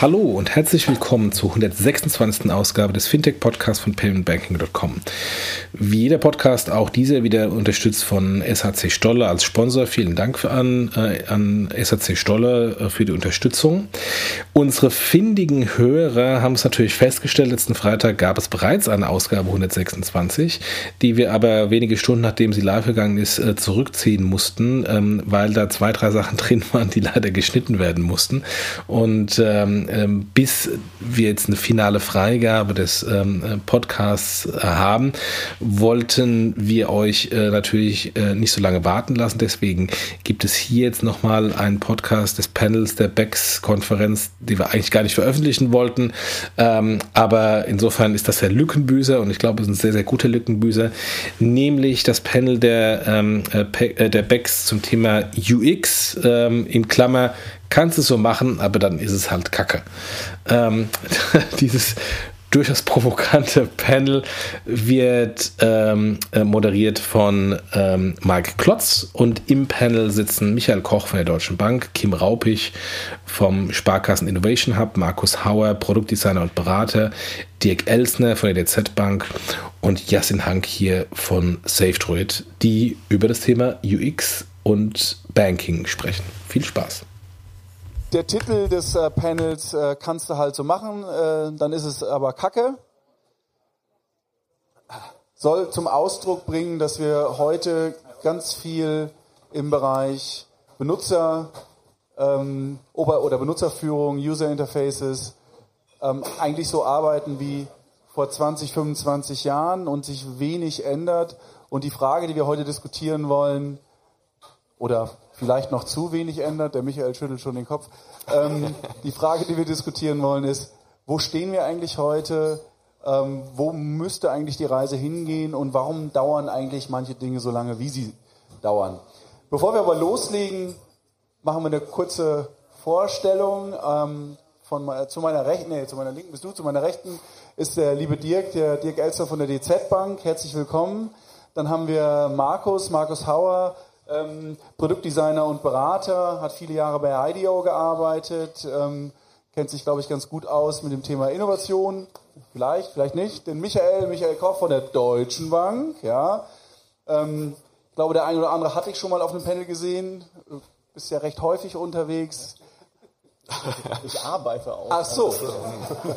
Hallo und herzlich willkommen zur 126. Ausgabe des Fintech-Podcasts von paymentbanking.com. Wie jeder Podcast, auch dieser wieder unterstützt von SHC Stolle als Sponsor. Vielen Dank an, äh, an SHC Stolle äh, für die Unterstützung. Unsere findigen Hörer haben es natürlich festgestellt, letzten Freitag gab es bereits eine Ausgabe 126, die wir aber wenige Stunden nachdem sie live gegangen ist, äh, zurückziehen mussten, ähm, weil da zwei, drei Sachen drin waren, die leider geschnitten werden mussten. Und ähm, ähm, bis wir jetzt eine finale Freigabe des ähm, Podcasts äh, haben, wollten wir euch äh, natürlich äh, nicht so lange warten lassen. Deswegen gibt es hier jetzt nochmal einen Podcast des Panels der BEX-Konferenz, die wir eigentlich gar nicht veröffentlichen wollten. Ähm, aber insofern ist das der Lückenbüßer und ich glaube, es ist ein sehr, sehr guter Lückenbüßer, nämlich das Panel der, ähm, äh, der BEX zum Thema UX ähm, in Klammer kannst es so machen, aber dann ist es halt Kacke. Ähm, dieses durchaus provokante Panel wird ähm, äh, moderiert von ähm, Mike Klotz und im Panel sitzen Michael Koch von der Deutschen Bank, Kim Raupich vom Sparkassen Innovation Hub, Markus Hauer, Produktdesigner und Berater, Dirk Elsner von der DZ Bank und Jasin Hank hier von SafeDroid, die über das Thema UX und Banking sprechen. Viel Spaß! Der Titel des äh, Panels äh, kannst du halt so machen, äh, dann ist es aber Kacke. Soll zum Ausdruck bringen, dass wir heute ganz viel im Bereich Benutzer ähm, oder Benutzerführung, User Interfaces ähm, eigentlich so arbeiten wie vor 20, 25 Jahren und sich wenig ändert. Und die Frage, die wir heute diskutieren wollen, oder vielleicht noch zu wenig ändert. Der Michael schüttelt schon den Kopf. Ähm, die Frage, die wir diskutieren wollen, ist, wo stehen wir eigentlich heute? Ähm, wo müsste eigentlich die Reise hingehen und warum dauern eigentlich manche Dinge so lange, wie sie dauern? Bevor wir aber loslegen, machen wir eine kurze Vorstellung. Ähm, von, zu meiner rechten, nee, zu meiner linken bist du, zu meiner rechten ist der liebe Dirk, der Dirk Elster von der DZ Bank. Herzlich willkommen. Dann haben wir Markus, Markus Hauer, ähm, Produktdesigner und Berater, hat viele Jahre bei IDEO gearbeitet, ähm, kennt sich, glaube ich, ganz gut aus mit dem Thema Innovation. Vielleicht, vielleicht nicht. Den Michael, Michael Koch von der Deutschen Bank, ja. Ähm, ich glaube, der eine oder andere hatte ich schon mal auf einem Panel gesehen. Bist ja recht häufig unterwegs. Ich arbeite auch. Ach so.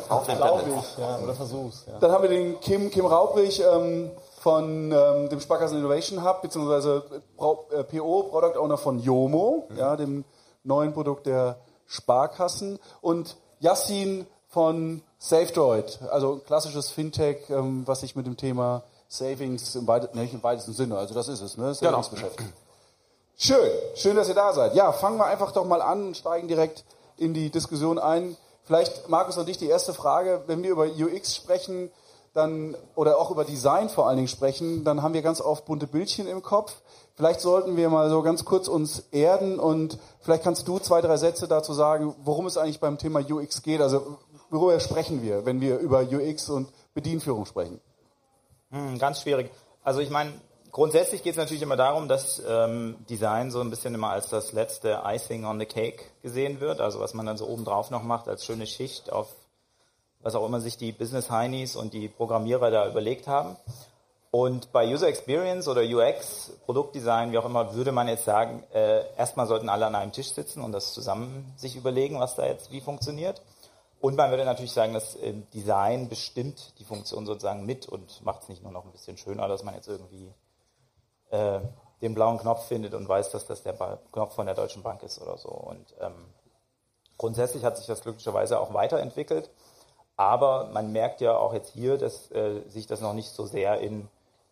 Auch glaube ich, ja, oder versuch's. Ja. Dann haben wir den Kim, Kim Raubrich, ähm, von ähm, dem Sparkassen Innovation Hub, beziehungsweise PO, äh, Product Owner von Yomo, mhm. ja, dem neuen Produkt der Sparkassen. Und Yassin von SafeDroid, also klassisches Fintech, ähm, was sich mit dem Thema Savings im, weit, nicht im weitesten Sinne, also das ist es, ne? Genau. Savings genau. beschäftigt. Schön, schön, dass ihr da seid. Ja, fangen wir einfach doch mal an, steigen direkt in die Diskussion ein. Vielleicht, Markus, an dich die erste Frage. Wenn wir über UX sprechen, dann oder auch über Design vor allen Dingen sprechen, dann haben wir ganz oft bunte Bildchen im Kopf. Vielleicht sollten wir mal so ganz kurz uns erden und vielleicht kannst du zwei, drei Sätze dazu sagen, worum es eigentlich beim Thema UX geht. Also worüber sprechen wir, wenn wir über UX und Bedienführung sprechen? Hm, ganz schwierig. Also ich meine, grundsätzlich geht es natürlich immer darum, dass ähm, Design so ein bisschen immer als das letzte Icing on the Cake gesehen wird. Also was man dann so obendrauf noch macht als schöne Schicht auf was auch immer sich die Business Heinis und die Programmierer da überlegt haben. Und bei User Experience oder UX, Produktdesign, wie auch immer, würde man jetzt sagen, äh, erstmal sollten alle an einem Tisch sitzen und das zusammen sich überlegen, was da jetzt wie funktioniert. Und man würde natürlich sagen, dass äh, Design bestimmt die Funktion sozusagen mit und macht es nicht nur noch ein bisschen schöner, dass man jetzt irgendwie äh, den blauen Knopf findet und weiß, dass das der Knopf von der Deutschen Bank ist oder so. Und ähm, grundsätzlich hat sich das glücklicherweise auch weiterentwickelt. Aber man merkt ja auch jetzt hier, dass äh, sich das noch nicht so sehr in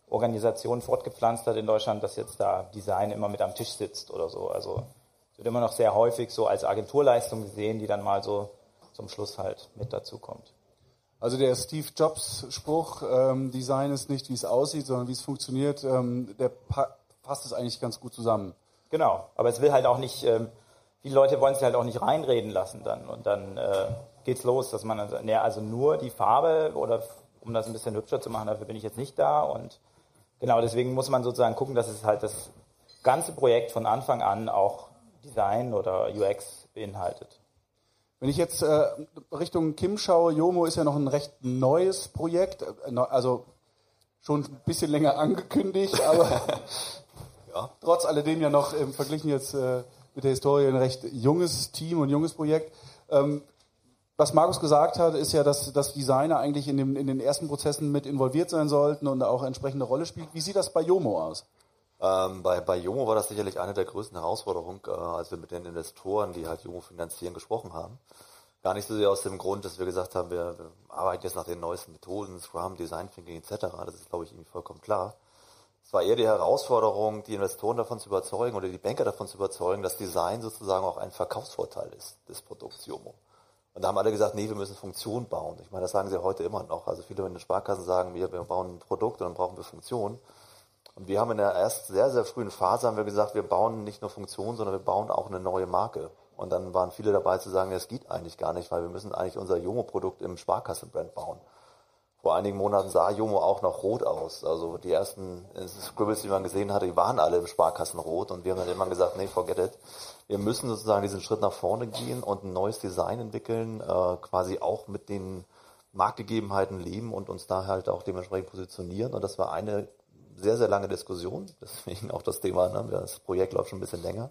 Organisationen fortgepflanzt hat in Deutschland, dass jetzt da Design immer mit am Tisch sitzt oder so. Also es wird immer noch sehr häufig so als Agenturleistung gesehen, die dann mal so zum Schluss halt mit dazu kommt. Also der Steve Jobs Spruch, ähm, Design ist nicht, wie es aussieht, sondern wie es funktioniert, ähm, der pa passt es eigentlich ganz gut zusammen. Genau, aber es will halt auch nicht ähm, viele Leute wollen sich halt auch nicht reinreden lassen dann. Und dann äh, geht's los, dass man sagt, nee, also nur die Farbe oder um das ein bisschen hübscher zu machen, dafür bin ich jetzt nicht da. Und genau deswegen muss man sozusagen gucken, dass es halt das ganze Projekt von Anfang an auch Design oder UX beinhaltet. Wenn ich jetzt äh, Richtung Kim schaue, Yomo ist ja noch ein recht neues Projekt, äh, also schon ein bisschen länger angekündigt, aber ja. trotz alledem ja noch im Verglichen jetzt äh, mit der Historie ein recht junges Team und junges Projekt. Ähm, was Markus gesagt hat, ist ja, dass, dass Designer eigentlich in, dem, in den ersten Prozessen mit involviert sein sollten und auch entsprechende Rolle spielt. Wie sieht das bei Yomo aus? Ähm, bei, bei Jomo war das sicherlich eine der größten Herausforderungen, äh, als wir mit den Investoren, die halt Jomo finanzieren, gesprochen haben. Gar nicht so sehr aus dem Grund, dass wir gesagt haben, wir, wir arbeiten jetzt nach den neuesten Methoden, Scrum, Design Thinking etc. Das ist, glaube ich, irgendwie vollkommen klar. Es war eher die Herausforderung, die Investoren davon zu überzeugen oder die Banker davon zu überzeugen, dass Design sozusagen auch ein Verkaufsvorteil ist des Produkts Jomo. Und da haben alle gesagt, nee, wir müssen Funktion bauen. Ich meine, das sagen sie heute immer noch. Also viele in den Sparkassen sagen, wir, wir bauen ein Produkt und dann brauchen wir Funktion. Und wir haben in der erst sehr, sehr frühen Phase haben wir gesagt, wir bauen nicht nur Funktionen, sondern wir bauen auch eine neue Marke. Und dann waren viele dabei zu sagen, das geht eigentlich gar nicht, weil wir müssen eigentlich unser Jomo-Produkt im Sparkassenbrand bauen. Vor einigen Monaten sah Jomo auch noch rot aus. Also die ersten Scribbles, die man gesehen hatte, die waren alle im Sparkassenrot. Und wir haben dann immer gesagt, nee, forget it. Wir müssen sozusagen diesen Schritt nach vorne gehen und ein neues Design entwickeln, äh, quasi auch mit den Marktgegebenheiten leben und uns da halt auch dementsprechend positionieren. Und das war eine sehr, sehr lange Diskussion, deswegen auch das Thema, ne? das Projekt läuft schon ein bisschen länger.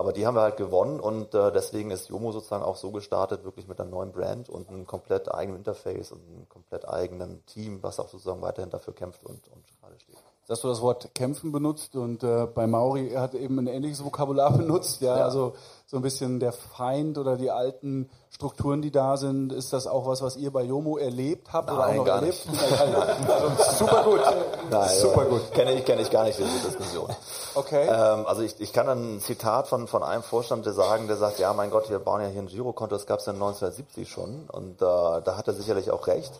Aber die haben wir halt gewonnen und äh, deswegen ist Jomo sozusagen auch so gestartet, wirklich mit einem neuen Brand und einem komplett eigenen Interface und einem komplett eigenen Team, was auch sozusagen weiterhin dafür kämpft und, und gerade steht dass du das Wort kämpfen benutzt und äh, bei Mauri er hat eben ein ähnliches Vokabular benutzt, ja, ja, also so ein bisschen der Feind oder die alten Strukturen, die da sind, ist das auch was, was ihr bei Jomo erlebt habt Nein, oder auch noch gar erlebt? Nicht. also, super gut. Nein, super gut. Kenne ich, kenne ich gar nicht diese Diskussion. Okay. Ähm, also ich, ich kann ein Zitat von, von einem Vorstand sagen, der sagt, ja mein Gott, wir bauen ja hier ein Girokonto, das gab es ja 1970 schon und äh, da hat er sicherlich auch recht.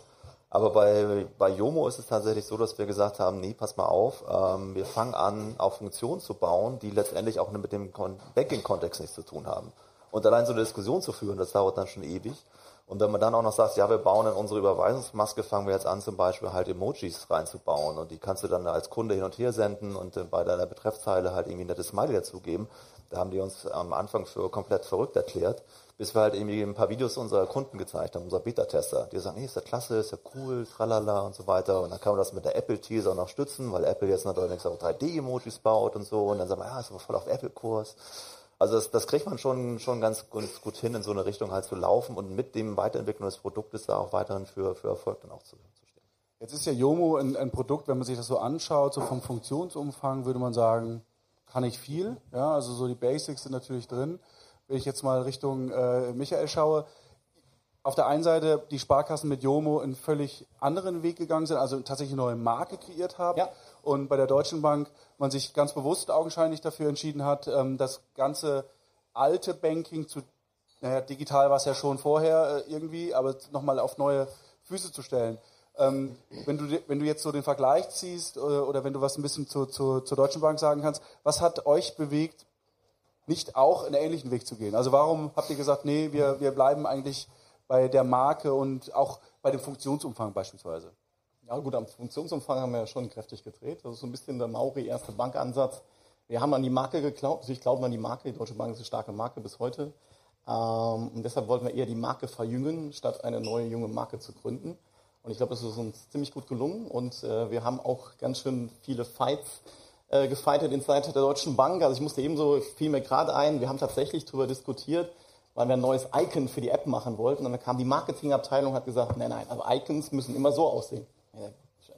Aber bei, bei Yomo ist es tatsächlich so, dass wir gesagt haben, nee, pass mal auf, ähm, wir fangen an, auf Funktionen zu bauen, die letztendlich auch mit dem Banking-Kontext nichts zu tun haben. Und allein so eine Diskussion zu führen, das dauert dann schon ewig. Und wenn man dann auch noch sagt, ja, wir bauen in unsere Überweisungsmaske, fangen wir jetzt an, zum Beispiel halt Emojis reinzubauen und die kannst du dann als Kunde hin und her senden und äh, bei deiner Betreffzeile halt irgendwie ein nettes Smiley dazugeben. Da haben die uns am Anfang für komplett verrückt erklärt bis wir halt irgendwie ein paar Videos unserer Kunden gezeigt haben, unserer Beta-Tester. Die sagen, hey, ist ja klasse, ist ja cool, tralala und so weiter. Und dann kann man das mit der Apple-Teaser noch stützen, weil Apple jetzt natürlich auch 3D-Emojis baut und so. Und dann sagen wir, ja, ist aber voll auf Apple-Kurs. Also das, das kriegt man schon, schon ganz, ganz gut hin, in so eine Richtung halt zu laufen und mit dem Weiterentwicklung des Produktes da auch weiterhin für, für Erfolg dann auch zu, zu stehen. Jetzt ist ja Yomo ein, ein Produkt, wenn man sich das so anschaut, so vom Funktionsumfang würde man sagen, kann ich viel. Ja, also so die Basics sind natürlich drin wenn ich jetzt mal Richtung äh, Michael schaue, auf der einen Seite die Sparkassen mit Jomo einen völlig anderen Weg gegangen sind, also tatsächlich eine neue Marke kreiert haben. Ja. Und bei der Deutschen Bank man sich ganz bewusst augenscheinlich dafür entschieden hat, ähm, das ganze alte Banking zu, naja, digital war es ja schon vorher äh, irgendwie, aber nochmal auf neue Füße zu stellen. Ähm, wenn, du, wenn du jetzt so den Vergleich ziehst oder, äh, oder wenn du was ein bisschen zu, zu, zur Deutschen Bank sagen kannst, was hat euch bewegt, nicht auch einen ähnlichen Weg zu gehen? Also warum habt ihr gesagt, nee, wir, wir bleiben eigentlich bei der Marke und auch bei dem Funktionsumfang beispielsweise? Ja gut, am Funktionsumfang haben wir ja schon kräftig gedreht. Das ist so ein bisschen der Mauri erste Bankansatz. Wir haben an die Marke geglaubt, also ich glaube an die Marke, die Deutsche Bank ist eine starke Marke bis heute. Ähm, und deshalb wollten wir eher die Marke verjüngen, statt eine neue junge Marke zu gründen. Und ich glaube, das ist uns ziemlich gut gelungen und äh, wir haben auch ganz schön viele Fights äh, gefeitet in Seite der Deutschen Bank. Also ich musste ebenso, fiel mir gerade ein, wir haben tatsächlich darüber diskutiert, weil wir ein neues Icon für die App machen wollten. Und dann kam die Marketingabteilung und hat gesagt, nein, nein, aber Icons müssen immer so aussehen. Ja,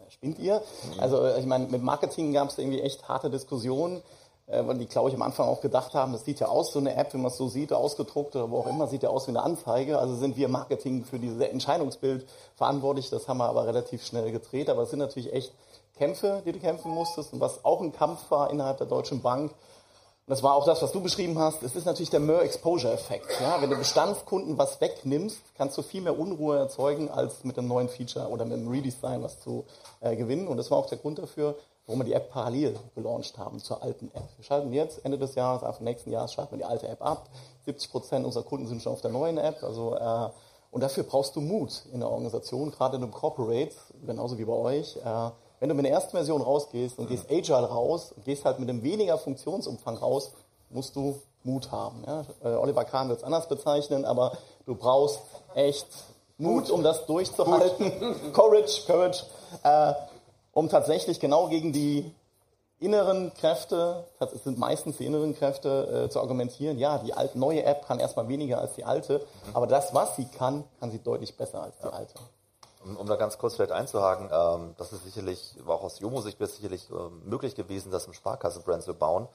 spinnt ihr? Also ich meine, mit Marketing gab es irgendwie echt harte Diskussionen, äh, weil die, glaube ich, am Anfang auch gedacht haben, das sieht ja aus, so eine App, wenn man es so sieht, ausgedruckt oder wo auch immer, sieht ja aus wie eine Anzeige. Also sind wir Marketing für dieses Entscheidungsbild verantwortlich. Das haben wir aber relativ schnell gedreht. Aber es sind natürlich echt Kämpfe, die du kämpfen musstest und was auch ein Kampf war innerhalb der Deutschen Bank. Und das war auch das, was du beschrieben hast. Es ist natürlich der Mer-Exposure-Effekt. Ja, wenn du Bestandskunden was wegnimmst, kannst du viel mehr Unruhe erzeugen, als mit einem neuen Feature oder mit einem Redesign was zu äh, gewinnen. Und das war auch der Grund dafür, warum wir die App parallel gelauncht haben zur alten App. Wir schalten jetzt Ende des Jahres, Anfang nächsten Jahres schalten wir die alte App ab. 70 Prozent unserer Kunden sind schon auf der neuen App. Also äh, und dafür brauchst du Mut in der Organisation, gerade in einem Corporate, genauso wie bei euch. Äh, wenn du mit der ersten Version rausgehst und gehst agile raus und gehst halt mit einem weniger Funktionsumfang raus, musst du Mut haben. Ja? Äh, Oliver Kahn wird es anders bezeichnen, aber du brauchst echt Mut, um das durchzuhalten. Courage, Courage, äh, um tatsächlich genau gegen die inneren Kräfte, es sind meistens die inneren Kräfte, äh, zu argumentieren, ja, die alte, neue App kann erstmal weniger als die alte, mhm. aber das, was sie kann, kann sie deutlich besser als die ja. alte. Um, da ganz kurz vielleicht einzuhaken, ähm, das ist sicherlich, war auch aus Jomo-Sicht sicherlich ähm, möglich gewesen, das im Sparkassenbrand zu bauen.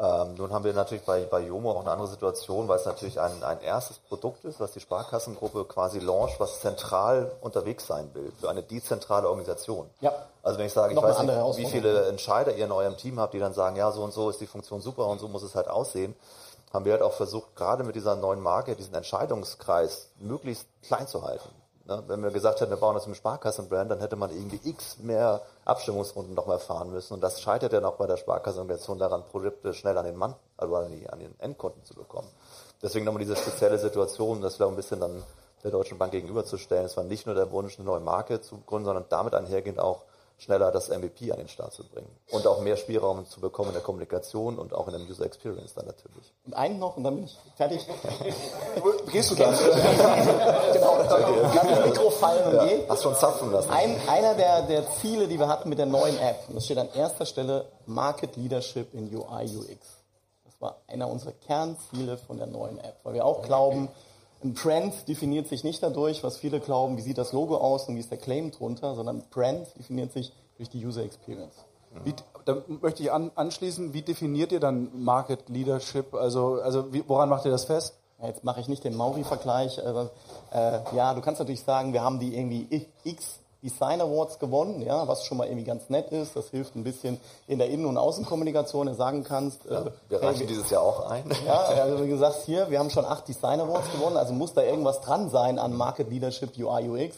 Ähm, nun haben wir natürlich bei, bei Jomo auch eine andere Situation, weil es natürlich ein, ein erstes Produkt ist, was die Sparkassengruppe quasi launcht, was zentral unterwegs sein will, für eine dezentrale Organisation. Ja. Also wenn ich sage, ich weiß nicht, wie viele Entscheider ihr in eurem Team habt, die dann sagen, ja, so und so ist die Funktion super und so muss es halt aussehen, haben wir halt auch versucht, gerade mit dieser neuen Marke, diesen Entscheidungskreis möglichst klein zu halten. Ne? Wenn wir gesagt hätten, wir bauen das im Sparkassenbrand, dann hätte man irgendwie x mehr Abstimmungsrunden noch mal fahren müssen. Und das scheitert ja noch bei der Sparkassenorganisation daran, Produkte schnell an den Mann, also an, die, an den Endkunden zu bekommen. Deswegen nochmal diese spezielle Situation, das wäre ein bisschen dann der Deutschen Bank gegenüberzustellen. Es war nicht nur der Wunsch, eine neue Marke zu gründen, sondern damit einhergehend auch schneller das MVP an den Start zu bringen. Und auch mehr Spielraum zu bekommen in der Kommunikation und auch in der User Experience dann natürlich. Und einen noch und dann bin ich fertig. Gehst du dann? genau, dann das Mikro fallen und ja, gehen. Hast schon zapfen lassen. Ein, einer der, der Ziele, die wir hatten mit der neuen App, und das steht an erster Stelle, Market Leadership in UI UX. Das war einer unserer Kernziele von der neuen App, weil wir auch glauben, ein Brand definiert sich nicht dadurch, was viele glauben, wie sieht das Logo aus und wie ist der Claim drunter, sondern Brand definiert sich durch die User Experience. Wie, da möchte ich an, anschließen, wie definiert ihr dann Market Leadership? Also, also wie, woran macht ihr das fest? jetzt mache ich nicht den Mauri-Vergleich. Äh, äh, ja, du kannst natürlich sagen, wir haben die irgendwie X Design Awards gewonnen, ja, was schon mal irgendwie ganz nett ist. Das hilft ein bisschen in der Innen- und Außenkommunikation, wenn du sagen kannst. Ja, äh, wir reichen hey, dieses Jahr auch ein. Ja, also wie gesagt, hier, wir haben schon acht Design Awards gewonnen, also muss da irgendwas dran sein an Market Leadership UI UX.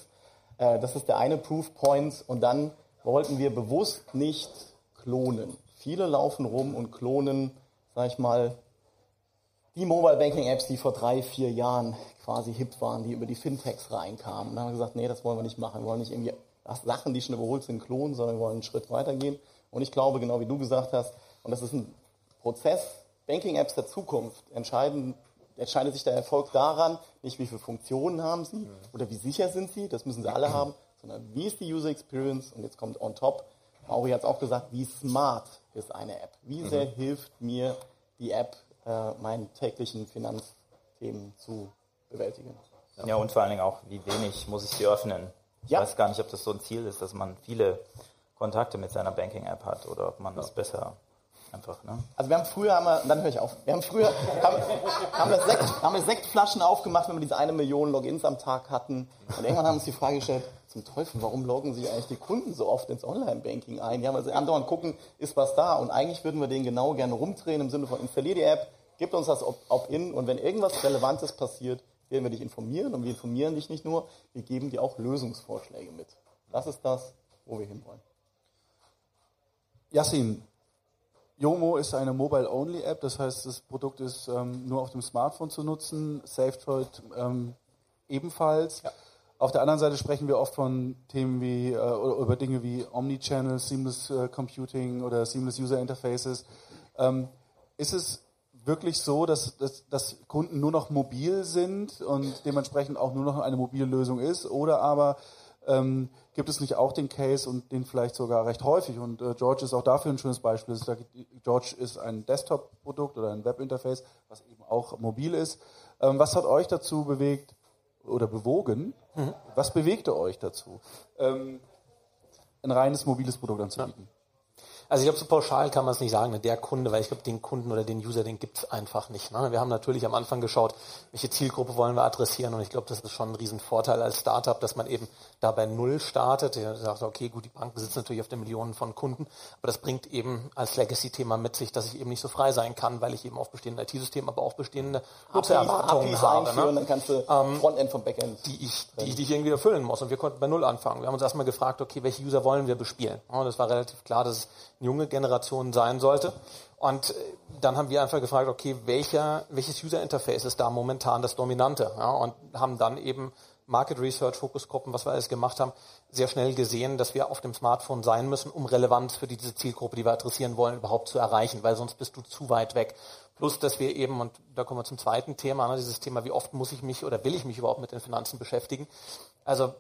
Äh, das ist der eine Proof Point. Und dann wollten wir bewusst nicht klonen. Viele laufen rum und klonen, sag ich mal, die Mobile Banking Apps, die vor drei, vier Jahren quasi hip waren, die über die Fintechs reinkamen. Da haben wir gesagt, nee, das wollen wir nicht machen. Wir wollen nicht irgendwie Sachen, die schon überholt sind, klonen, sondern wir wollen einen Schritt weitergehen. Und ich glaube, genau wie du gesagt hast, und das ist ein Prozess, Banking-Apps der Zukunft entscheiden, entscheidet sich der Erfolg daran, nicht wie viele Funktionen haben sie oder wie sicher sind sie, das müssen sie alle haben, sondern wie ist die User Experience und jetzt kommt on top, Mauri hat es auch gesagt, wie smart ist eine App, wie sehr mhm. hilft mir die App, äh, meinen täglichen Finanzthemen zu bewältigen. Ja. ja, und vor allen Dingen auch, wie wenig muss ich sie öffnen. Ich ja. weiß gar nicht, ob das so ein Ziel ist, dass man viele Kontakte mit seiner Banking-App hat oder ob man das besser einfach, ne? Also wir haben früher, haben wir, dann höre ich auf, wir haben früher, haben, haben, wir Sekt, haben wir Sektflaschen aufgemacht, wenn wir diese eine Million Logins am Tag hatten. Und irgendwann haben wir uns die Frage gestellt, zum Teufel, warum loggen sich eigentlich die Kunden so oft ins Online-Banking ein? Ja, weil sie andauernd gucken, ist was da? Und eigentlich würden wir den genau gerne rumdrehen im Sinne von installier die App, gib uns das Opt-in und wenn irgendwas Relevantes passiert, werden wir dich informieren und wir informieren dich nicht nur, wir geben dir auch Lösungsvorschläge mit. Das ist das, wo wir hinwollen. Yassin, Yomo ist eine Mobile-Only-App, das heißt, das Produkt ist ähm, nur auf dem Smartphone zu nutzen, SafeDroid ähm, ebenfalls. Ja. Auf der anderen Seite sprechen wir oft von Themen wie, äh, über Dinge wie Omnichannel, Seamless äh, Computing oder Seamless User Interfaces. Ähm, ist es wirklich so, dass, dass, dass Kunden nur noch mobil sind und dementsprechend auch nur noch eine mobile Lösung ist? Oder aber ähm, gibt es nicht auch den Case und den vielleicht sogar recht häufig? Und äh, George ist auch dafür ein schönes Beispiel. George ist ein Desktop-Produkt oder ein Webinterface, was eben auch mobil ist. Ähm, was hat euch dazu bewegt oder bewogen? Mhm. Was bewegte euch dazu, ähm, ein reines mobiles Produkt anzubieten? Also ich glaube, so pauschal kann man es nicht sagen, ne, der Kunde, weil ich glaube, den Kunden oder den User, den gibt es einfach nicht. Ne? Wir haben natürlich am Anfang geschaut, welche Zielgruppe wollen wir adressieren und ich glaube, das ist schon ein Riesenvorteil als Startup, dass man eben da bei Null startet, der sagt, okay, gut, die Banken sitzen natürlich auf den Millionen von Kunden, aber das bringt eben als Legacy-Thema mit sich, dass ich eben nicht so frei sein kann, weil ich eben auf bestehende IT-Systeme, aber auch bestehende Nutzererwartungen habe. Ne? dann kannst du ähm, Frontend vom Backend. Die ich, die, die ich irgendwie erfüllen muss. Und wir konnten bei Null anfangen. Wir haben uns erstmal gefragt, okay, welche User wollen wir bespielen? Und das war relativ klar, dass es eine junge Generation sein sollte. Und äh, dann haben wir einfach gefragt, okay, welcher, welches User Interface ist da momentan das Dominante? Ja, und haben dann eben Market Research, Fokusgruppen, was wir alles gemacht haben, sehr schnell gesehen, dass wir auf dem Smartphone sein müssen, um Relevanz für diese Zielgruppe, die wir adressieren wollen, überhaupt zu erreichen, weil sonst bist du zu weit weg. Plus, dass wir eben, und da kommen wir zum zweiten Thema, ne, dieses Thema, wie oft muss ich mich oder will ich mich überhaupt mit den Finanzen beschäftigen? Also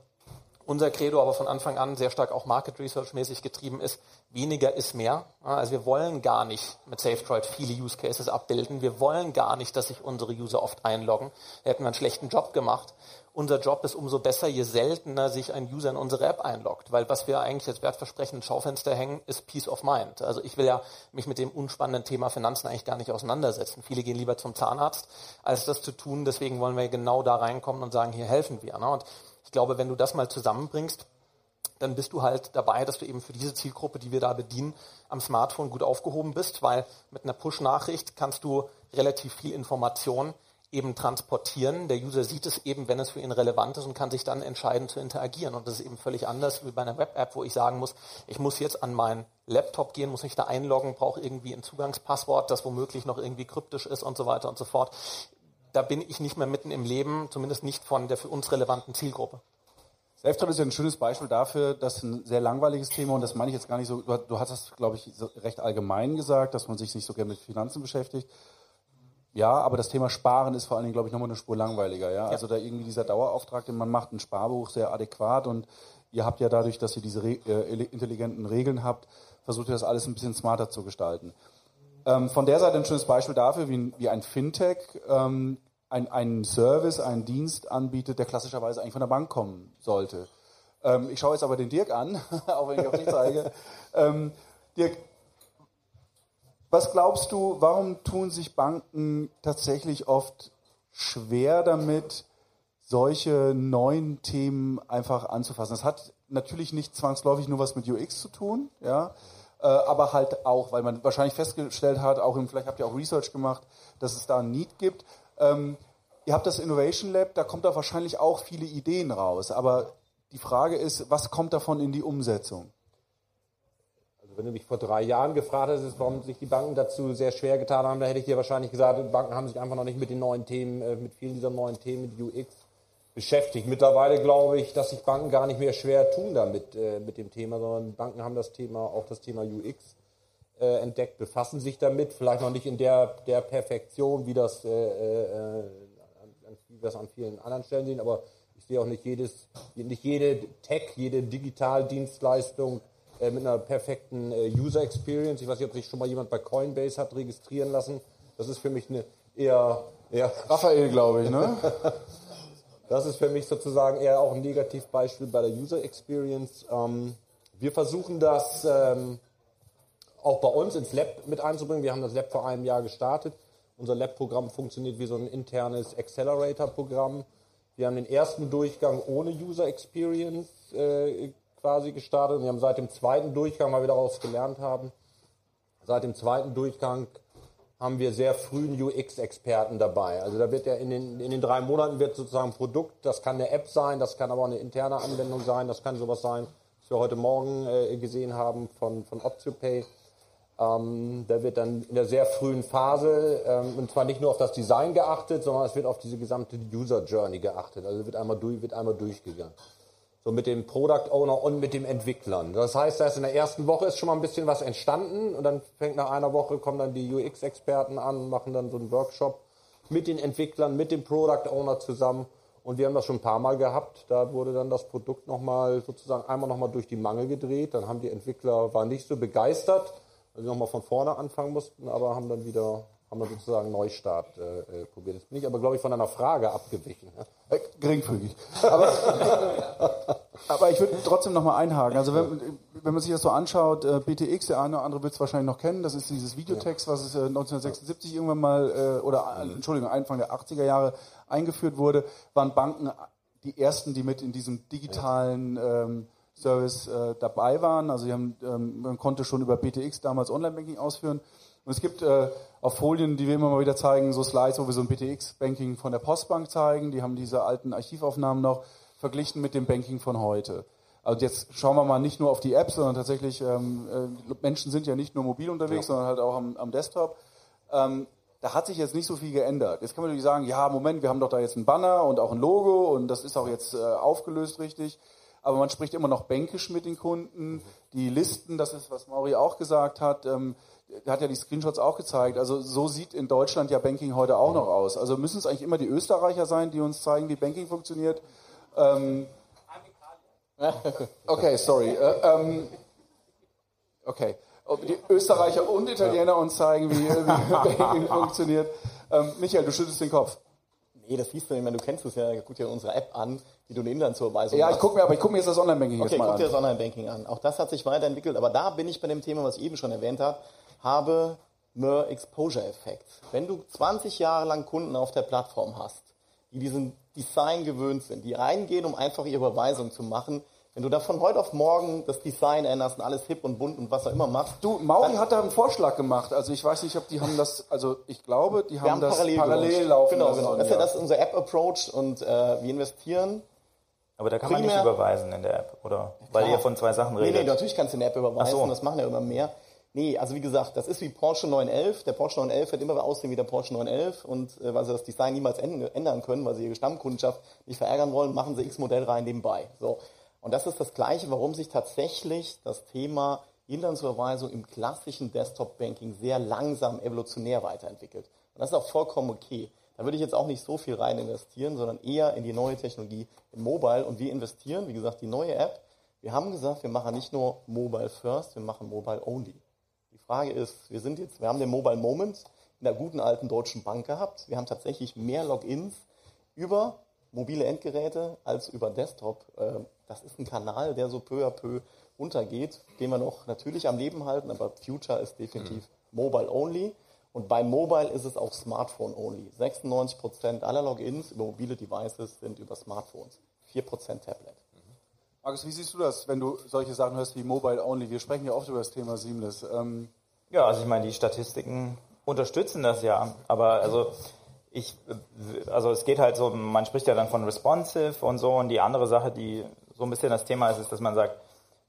unser Credo aber von Anfang an sehr stark auch Market Research mäßig getrieben ist, weniger ist mehr. Also wir wollen gar nicht mit SafeDroid viele Use Cases abbilden. Wir wollen gar nicht, dass sich unsere User oft einloggen. Da hätten wir einen schlechten Job gemacht. Unser Job ist umso besser, je seltener sich ein User in unsere App einloggt. Weil was wir eigentlich als Wertversprechen ins Schaufenster hängen, ist Peace of Mind. Also ich will ja mich mit dem unspannenden Thema Finanzen eigentlich gar nicht auseinandersetzen. Viele gehen lieber zum Zahnarzt, als das zu tun. Deswegen wollen wir genau da reinkommen und sagen, hier helfen wir. Und ich glaube, wenn du das mal zusammenbringst, dann bist du halt dabei, dass du eben für diese Zielgruppe, die wir da bedienen, am Smartphone gut aufgehoben bist, weil mit einer Push-Nachricht kannst du relativ viel Information eben transportieren. Der User sieht es eben, wenn es für ihn relevant ist und kann sich dann entscheiden zu interagieren. Und das ist eben völlig anders wie bei einer Web-App, wo ich sagen muss, ich muss jetzt an meinen Laptop gehen, muss mich da einloggen, brauche irgendwie ein Zugangspasswort, das womöglich noch irgendwie kryptisch ist und so weiter und so fort da bin ich nicht mehr mitten im Leben, zumindest nicht von der für uns relevanten Zielgruppe. Selftrade ist ja ein schönes Beispiel dafür, dass ein sehr langweiliges Thema, und das meine ich jetzt gar nicht so, du hast das, glaube ich, recht allgemein gesagt, dass man sich nicht so gerne mit Finanzen beschäftigt. Ja, aber das Thema Sparen ist vor allen Dingen, glaube ich, nochmal eine Spur langweiliger. Ja? ja? Also da irgendwie dieser Dauerauftrag, den man macht, ein Sparbuch sehr adäquat und ihr habt ja dadurch, dass ihr diese Re äh, intelligenten Regeln habt, versucht ihr das alles ein bisschen smarter zu gestalten. Ähm, von der Seite ein schönes Beispiel dafür, wie, wie ein Fintech ähm, ein, einen Service, einen Dienst anbietet, der klassischerweise eigentlich von der Bank kommen sollte. Ähm, ich schaue jetzt aber den Dirk an, auch wenn ich auf dich zeige. Ähm, Dirk, was glaubst du, warum tun sich Banken tatsächlich oft schwer damit, solche neuen Themen einfach anzufassen? Das hat natürlich nicht zwangsläufig nur was mit UX zu tun, ja, äh, aber halt auch, weil man wahrscheinlich festgestellt hat, auch im, vielleicht habt ihr auch Research gemacht, dass es da ein Need gibt. Ähm, ihr habt das Innovation Lab, da kommt da wahrscheinlich auch viele Ideen raus, aber die Frage ist, was kommt davon in die Umsetzung? Wenn du mich vor drei Jahren gefragt hättest, warum sich die Banken dazu sehr schwer getan haben, dann hätte ich dir wahrscheinlich gesagt, Banken haben sich einfach noch nicht mit den neuen Themen, äh, mit vielen dieser neuen Themen, mit UX beschäftigt. Mittlerweile glaube ich, dass sich Banken gar nicht mehr schwer tun damit, äh, mit dem Thema, sondern Banken haben das Thema, auch das Thema UX äh, entdeckt, befassen sich damit, vielleicht noch nicht in der, der Perfektion, wie das, äh, wie wir an vielen anderen Stellen sehen, aber ich sehe auch nicht jedes, nicht jede Tech, jede Digitaldienstleistung äh, mit einer perfekten äh, User Experience. Ich weiß nicht, ob sich schon mal jemand bei Coinbase hat registrieren lassen. Das ist für mich eine eher, eher Raphael, glaube ich, ne? Das ist für mich sozusagen eher auch ein Negativbeispiel bei der User Experience. Ähm, wir versuchen das ähm, auch bei uns ins Lab mit einzubringen. Wir haben das Lab vor einem Jahr gestartet. Unser Lab-Programm funktioniert wie so ein internes Accelerator-Programm. Wir haben den ersten Durchgang ohne User Experience äh, quasi gestartet. Wir haben seit dem zweiten Durchgang, weil wir daraus gelernt haben, seit dem zweiten Durchgang haben wir sehr frühen UX-Experten dabei. Also da wird ja in den, in den drei Monaten wird sozusagen ein Produkt, das kann eine App sein, das kann aber auch eine interne Anwendung sein, das kann sowas sein, was wir heute Morgen äh, gesehen haben von, von OptioPay. Ähm, da wird dann in der sehr frühen Phase, ähm, und zwar nicht nur auf das Design geachtet, sondern es wird auf diese gesamte User Journey geachtet. Also wird einmal, durch, wird einmal durchgegangen so mit dem Product Owner und mit dem Entwicklern. Das heißt, erst in der ersten Woche ist schon mal ein bisschen was entstanden und dann fängt nach einer Woche kommen dann die UX-Experten an, machen dann so einen Workshop mit den Entwicklern, mit dem Product Owner zusammen. Und wir haben das schon ein paar Mal gehabt. Da wurde dann das Produkt nochmal sozusagen einmal nochmal durch die Mangel gedreht. Dann haben die Entwickler, waren nicht so begeistert, weil sie nochmal von vorne anfangen mussten, aber haben dann wieder haben wir sozusagen Neustart äh, äh, probiert. Jetzt bin ich aber, glaube ich, von einer Frage abgewichen. Äh, geringfügig. Aber, aber ich würde trotzdem nochmal einhaken. Also wenn, wenn man sich das so anschaut, äh, BTX, der eine oder andere wird es wahrscheinlich noch kennen, das ist dieses Videotext, was es äh, 1976 irgendwann mal, oder äh, Entschuldigung, Anfang der 80er Jahre eingeführt wurde, waren Banken die ersten, die mit in diesem digitalen ähm, Service äh, dabei waren. Also haben, ähm, man konnte schon über BTX damals Online-Banking ausführen. Und es gibt äh, auf Folien, die wir immer mal wieder zeigen, so Slides, wo wir so ein BTX-Banking von der Postbank zeigen. Die haben diese alten Archivaufnahmen noch verglichen mit dem Banking von heute. Also jetzt schauen wir mal nicht nur auf die Apps, sondern tatsächlich, ähm, äh, Menschen sind ja nicht nur mobil unterwegs, ja. sondern halt auch am, am Desktop. Ähm, da hat sich jetzt nicht so viel geändert. Jetzt kann man natürlich sagen, ja, Moment, wir haben doch da jetzt ein Banner und auch ein Logo und das ist auch jetzt äh, aufgelöst richtig. Aber man spricht immer noch bänkisch mit den Kunden. Die Listen, das ist, was Mauri auch gesagt hat, ähm, hat ja die Screenshots auch gezeigt. Also so sieht in Deutschland ja Banking heute auch noch aus. Also müssen es eigentlich immer die Österreicher sein, die uns zeigen, wie Banking funktioniert. Ähm, okay, sorry. Äh, ähm, okay. Ob die Österreicher und Italiener uns zeigen, wie, wie Banking funktioniert. Ähm, Michael, du schüttelst den Kopf. Nee, das siehst du nicht mehr. Du kennst es ja. Guck dir unsere App an, die du neben zur Weisung Ja, ich gucke mir, aber ich gucke mir jetzt das Online-Banking okay, jetzt mal guck an. dir das Online-Banking an. Auch das hat sich weiterentwickelt. Aber da bin ich bei dem Thema, was ich eben schon erwähnt habe, habe Mer Exposure Effekt. Wenn du 20 Jahre lang Kunden auf der Plattform hast, die diesen Design gewöhnt sind, die reingehen, um einfach ihre Überweisung zu machen, wenn du da von heute auf morgen das Design änderst und alles hip und bunt und was auch immer machst. Du, Mauri hat da einen Vorschlag gemacht. Also ich weiß nicht, ob die haben das, also ich glaube, die haben, haben das parallel, parallel laufen Genau, genau. Das ist ja das ist unser App-Approach und äh, wir investieren. Aber da kann man nicht Primär- überweisen in der App, oder? Weil Klar. ihr von zwei Sachen Nee, redet. nee, natürlich kannst du in der App überweisen, so. das machen ja immer mehr. Nee, also wie gesagt, das ist wie Porsche 911. Der Porsche 911 wird immer aussehen wie der Porsche 911 und äh, weil sie das Design niemals änd- ändern können, weil sie ihre Stammkundschaft nicht verärgern wollen, machen sie X-Modell rein nebenbei. So. Und das ist das Gleiche, warum sich tatsächlich das Thema Inlandsüberweisung im klassischen Desktop-Banking sehr langsam evolutionär weiterentwickelt. Und das ist auch vollkommen okay. Da würde ich jetzt auch nicht so viel rein investieren, sondern eher in die neue Technologie in Mobile. Und wir investieren, wie gesagt, die neue App. Wir haben gesagt, wir machen nicht nur Mobile First, wir machen Mobile Only. Die Frage ist, wir sind jetzt, wir haben den Mobile Moment in der guten alten Deutschen Bank gehabt. Wir haben tatsächlich mehr Logins über mobile Endgeräte als über Desktop. Ähm, Das ist ein Kanal, der so peu à peu untergeht, den wir noch natürlich am Leben halten, aber Future ist definitiv Mobile Only. Und bei Mobile ist es auch Smartphone Only. 96% aller Logins über mobile Devices sind über Smartphones. 4% Tablet. Markus, wie siehst du das, wenn du solche Sachen hörst wie Mobile Only? Wir sprechen ja oft über das Thema Seamless. Ähm, Ja, also ich meine, die Statistiken unterstützen das ja. Aber also ich, also es geht halt so, man spricht ja dann von responsive und so. Und die andere Sache, die so ein bisschen das Thema ist, ist, dass man sagt,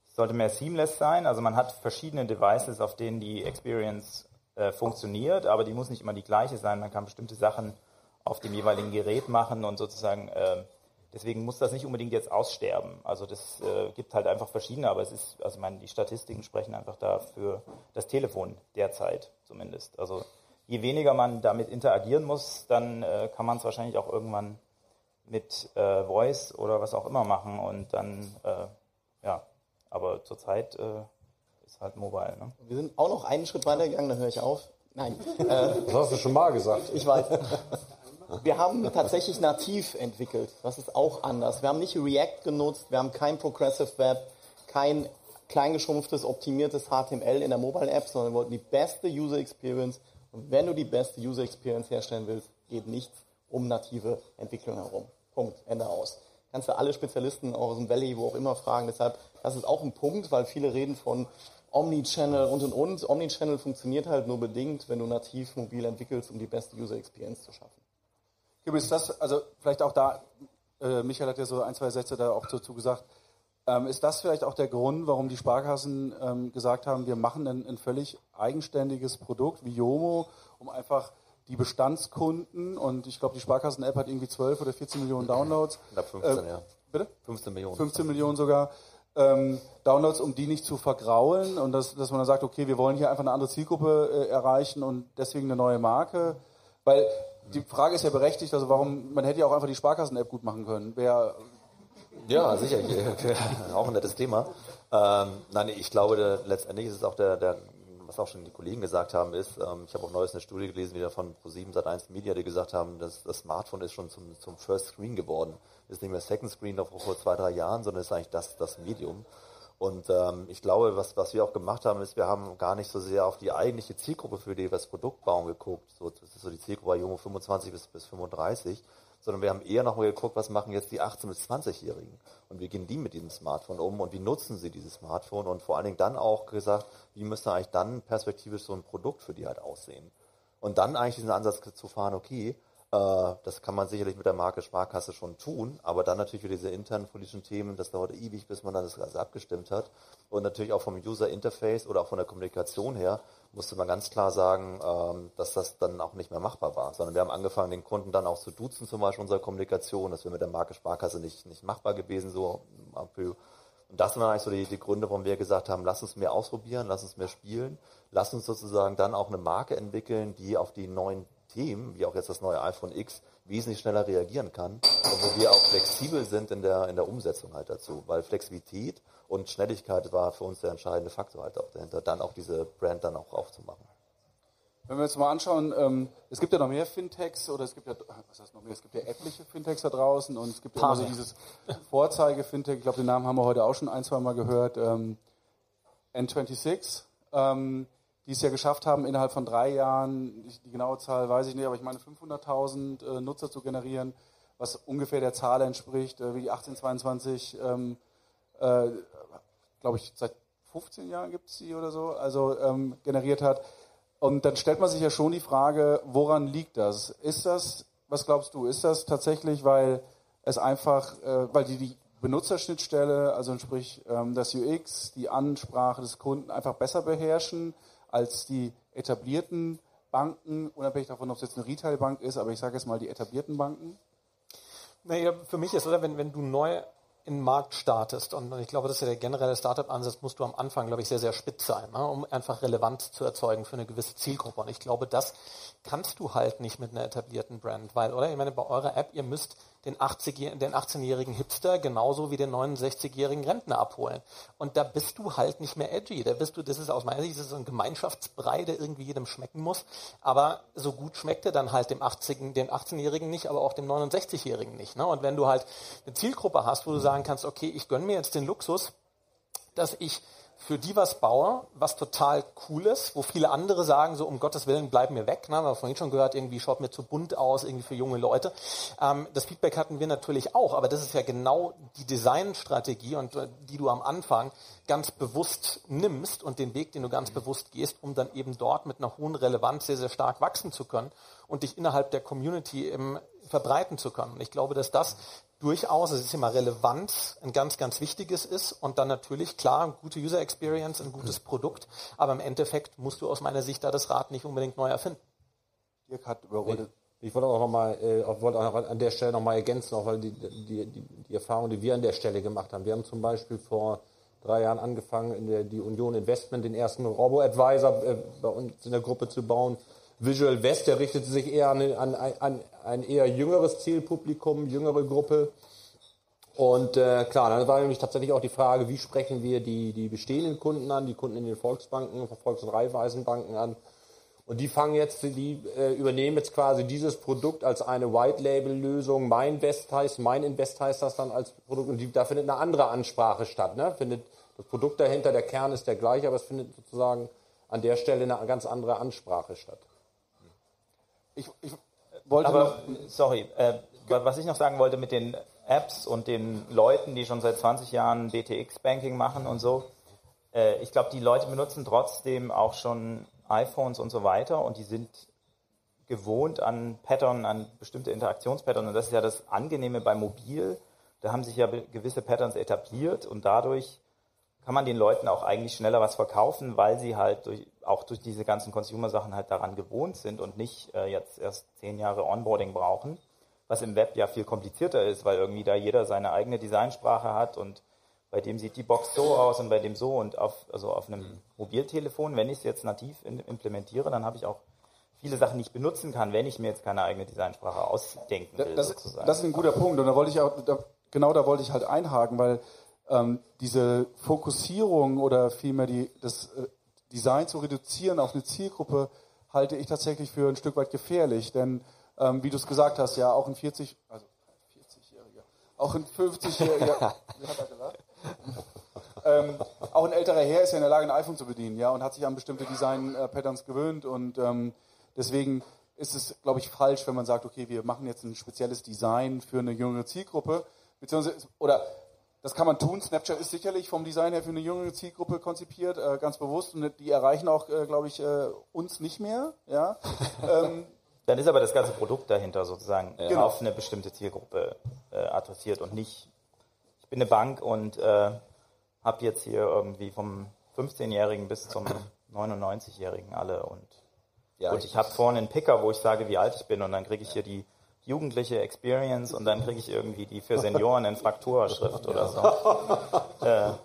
es sollte mehr seamless sein. Also man hat verschiedene Devices, auf denen die Experience äh, funktioniert, aber die muss nicht immer die gleiche sein. Man kann bestimmte Sachen auf dem jeweiligen Gerät machen und sozusagen äh, Deswegen muss das nicht unbedingt jetzt aussterben. Also das äh, gibt halt einfach verschiedene, aber es ist, also ich meine, die Statistiken sprechen einfach da für das Telefon derzeit zumindest. Also je weniger man damit interagieren muss, dann äh, kann man es wahrscheinlich auch irgendwann mit äh, Voice oder was auch immer machen und dann, äh, ja, aber zurzeit äh, ist halt mobile. Ne? Wir sind auch noch einen Schritt weiter gegangen, dann höre ich auf. Nein, Das hast du schon mal gesagt. ich weiß. Wir haben tatsächlich nativ entwickelt. Das ist auch anders. Wir haben nicht React genutzt, wir haben kein Progressive Web, kein kleingeschrumpftes, optimiertes HTML in der Mobile App, sondern wir wollten die beste User Experience. Und wenn du die beste User Experience herstellen willst, geht nichts um native Entwicklung herum. Punkt. Ende aus. Kannst du alle Spezialisten aus dem Valley, wo auch immer fragen. Deshalb, das ist auch ein Punkt, weil viele reden von Omnichannel und und und. Omnichannel funktioniert halt nur bedingt, wenn du nativ mobil entwickelst, um die beste User Experience zu schaffen. Ist das, also vielleicht auch da, äh, Michael hat ja so ein, zwei Sätze da auch dazu gesagt, ähm, ist das vielleicht auch der Grund, warum die Sparkassen ähm, gesagt haben, wir machen ein, ein völlig eigenständiges Produkt wie Yomo, um einfach die Bestandskunden und ich glaube, die Sparkassen-App hat irgendwie 12 oder 14 Millionen Downloads. Ich glaube 15, Äh, ja. Bitte? 15 Millionen. 15 Millionen sogar. Ähm, Downloads, um die nicht zu vergraulen und dass, dass man dann sagt, okay, wir wollen hier einfach eine andere Zielgruppe äh, erreichen und deswegen eine neue Marke. Weil die Frage ist ja berechtigt, also warum, man hätte ja auch einfach die Sparkassen-App gut machen können. Wer, Ja, sicher. auch ein nettes Thema. Ähm, nein, ich glaube, der, letztendlich ist es auch der, der, was auch schon die Kollegen gesagt haben, ist, ähm, ich habe auch neues eine Studie gelesen, wieder von Pro7 Sat1 Media, die gesagt haben, dass das Smartphone ist schon zum, zum First Screen geworden. Ist nicht mehr Second Screen noch vor zwei, drei Jahren, sondern ist eigentlich das, das Medium. Und ähm, ich glaube, was, was wir auch gemacht haben, ist, wir haben gar nicht so sehr auf die eigentliche Zielgruppe, für die wir das Produkt bauen, geguckt. So, das ist so die Zielgruppe bei Junge 25 bis, bis 35, sondern wir haben eher nochmal geguckt, was machen jetzt die 18- bis 20-Jährigen und wie gehen die mit diesem Smartphone um und wie nutzen sie dieses Smartphone und vor allen Dingen dann auch gesagt, wie müsste eigentlich dann perspektivisch so ein Produkt für die halt aussehen. Und dann eigentlich diesen Ansatz zu fahren, okay, das kann man sicherlich mit der Marke Sparkasse schon tun, aber dann natürlich für diese internen politischen Themen, das dauert ewig, bis man dann das alles abgestimmt hat. Und natürlich auch vom User Interface oder auch von der Kommunikation her musste man ganz klar sagen, ähm, dass das dann auch nicht mehr machbar war, sondern wir haben angefangen, den Kunden dann auch zu duzen, zum Beispiel unserer Kommunikation. Das wäre mit der Marke Sparkasse nicht, nicht machbar gewesen, so. Und das waren eigentlich so die, die Gründe, warum wir gesagt haben, lass uns mehr ausprobieren, lass uns mehr spielen, lass uns sozusagen dann auch eine Marke entwickeln, die auf die neuen Themen, wie auch jetzt das neue iPhone X, wesentlich schneller reagieren kann und wo wir auch flexibel sind in der, in der Umsetzung halt dazu, weil Flexibilität und Schnelligkeit war für uns der entscheidende Faktor halt auch dahinter, dann auch diese Brand dann auch aufzumachen. Wenn wir uns mal anschauen, ähm, es gibt ja noch mehr Fintechs oder es gibt ja, was heißt noch mehr, es gibt ja etliche Fintechs da draußen und es gibt ja immer so dieses Vorzeige-Fintech, ich glaube, den Namen haben wir heute auch schon ein, zwei Mal gehört, ähm, N26, ähm, die es ja geschafft haben, innerhalb von drei Jahren, die genaue Zahl weiß ich nicht, aber ich meine 500.000 äh, Nutzer zu generieren, was ungefähr der Zahl entspricht, äh, wie die 1822, ähm, äh, glaube ich, seit 15 Jahren gibt es die oder so, also ähm, generiert hat. Und dann stellt man sich ja schon die Frage, woran liegt das? Ist das, was glaubst du, ist das tatsächlich, weil es einfach, äh, weil die, die Benutzerschnittstelle, also sprich ähm, das UX, die Ansprache des Kunden einfach besser beherrschen? Als die etablierten Banken, unabhängig davon, ob es jetzt eine Retailbank ist, aber ich sage jetzt mal die etablierten Banken? Naja, für mich ist, oder wenn, wenn du neu in den Markt startest, und ich glaube, das ist ja der generelle Startup-Ansatz, musst du am Anfang, glaube ich, sehr, sehr spitz sein, ne, um einfach Relevanz zu erzeugen für eine gewisse Zielgruppe. Und ich glaube, das kannst du halt nicht mit einer etablierten Brand, weil, oder? Ich meine, bei eurer App, ihr müsst den, 80, den 18-jährigen Hipster genauso wie den 69-jährigen Rentner abholen. Und da bist du halt nicht mehr edgy. Da bist du, das ist aus meiner Sicht, ist ein Gemeinschaftsbrei, der irgendwie jedem schmecken muss. Aber so gut schmeckt er dann halt dem 80, dem 18-jährigen nicht, aber auch dem 69-jährigen nicht. Ne? Und wenn du halt eine Zielgruppe hast, wo du sagen kannst, okay, ich gönne mir jetzt den Luxus, dass ich für die was baue, was total cool ist, wo viele andere sagen, so um Gottes Willen, bleib mir weg. Ne? Wir haben vorhin schon gehört, irgendwie schaut mir zu bunt aus, irgendwie für junge Leute. Ähm, das Feedback hatten wir natürlich auch, aber das ist ja genau die Designstrategie und äh, die du am Anfang ganz bewusst nimmst und den Weg, den du ganz bewusst gehst, um dann eben dort mit einer hohen Relevanz sehr, sehr stark wachsen zu können und dich innerhalb der Community im, verbreiten zu können. Und ich glaube, dass das durchaus, es ist immer Relevanz, ein ganz, ganz wichtiges ist und dann natürlich, klar, gute User Experience, ein gutes Produkt, aber im Endeffekt musst du aus meiner Sicht da das Rad nicht unbedingt neu erfinden. Dirk hat überrollt. Ich wollte auch noch mal, äh, wollte auch an der Stelle noch mal ergänzen, auch weil die, die, die, die Erfahrung, die wir an der Stelle gemacht haben. Wir haben zum Beispiel vor drei Jahren angefangen, in der, die Union Investment den ersten Robo-Advisor äh, bei uns in der Gruppe zu bauen. Visual West, der richtete sich eher an, an, an ein eher jüngeres Zielpublikum, jüngere Gruppe. Und äh, klar, dann war nämlich tatsächlich auch die Frage, wie sprechen wir die, die bestehenden Kunden an, die Kunden in den Volksbanken, Volks- und Raiffeisenbanken an. Und die fangen jetzt, die äh, übernehmen jetzt quasi dieses Produkt als eine White-Label-Lösung. Mein Invest heißt, mein Invest heißt das dann als Produkt. Und die, da findet eine andere Ansprache statt. Ne? Findet das Produkt dahinter, der Kern ist der gleiche, aber es findet sozusagen an der Stelle eine ganz andere Ansprache statt. Ich, ich wollte Aber, noch, sorry, äh, was ich noch sagen wollte mit den Apps und den Leuten, die schon seit 20 Jahren BTX-Banking machen und so, äh, ich glaube, die Leute benutzen trotzdem auch schon iPhones und so weiter und die sind gewohnt an Pattern, an bestimmte Interaktionspattern und das ist ja das Angenehme bei Mobil. Da haben sich ja gewisse Patterns etabliert und dadurch kann man den Leuten auch eigentlich schneller was verkaufen, weil sie halt durch, auch durch diese ganzen Consumer-Sachen halt daran gewohnt sind und nicht äh, jetzt erst zehn Jahre Onboarding brauchen, was im Web ja viel komplizierter ist, weil irgendwie da jeder seine eigene Designsprache hat und bei dem sieht die Box so aus und bei dem so und auf, also auf einem Mobiltelefon, wenn ich es jetzt nativ in, implementiere, dann habe ich auch viele Sachen nicht benutzen kann, wenn ich mir jetzt keine eigene Designsprache ausdenken will. Das, sozusagen. das ist ein guter Punkt und da wollte ich auch, da, genau da wollte ich halt einhaken, weil ähm, diese Fokussierung oder vielmehr die, das äh, Design zu reduzieren auf eine Zielgruppe halte ich tatsächlich für ein Stück weit gefährlich, denn ähm, wie du es gesagt hast, ja auch ein 40, also 40-Jähriger, auch ein 50-Jähriger, wie hat er gesagt? ähm, auch ein älterer Herr ist ja in der Lage, ein iPhone zu bedienen, ja, und hat sich an bestimmte Design-Patterns gewöhnt und ähm, deswegen ist es, glaube ich, falsch, wenn man sagt, okay, wir machen jetzt ein spezielles Design für eine jüngere Zielgruppe, beziehungsweise, oder das kann man tun. Snapchat ist sicherlich vom Design her für eine jüngere Zielgruppe konzipiert, äh, ganz bewusst. Und die erreichen auch, äh, glaube ich, äh, uns nicht mehr. Ja. ähm, Dann ist aber das ganze Produkt dahinter sozusagen äh, Genau. auf eine bestimmte Zielgruppe äh, adressiert und nicht, ich bin eine Bank und äh, habe jetzt hier irgendwie vom 15-Jährigen bis zum 99-Jährigen alle und Ja, und ich habe vorne einen Picker, wo ich sage, wie alt ich bin und dann kriege ich hier die jugendliche Experience und dann kriege ich irgendwie die für Senioren in Frakturschrift oder so. Ja,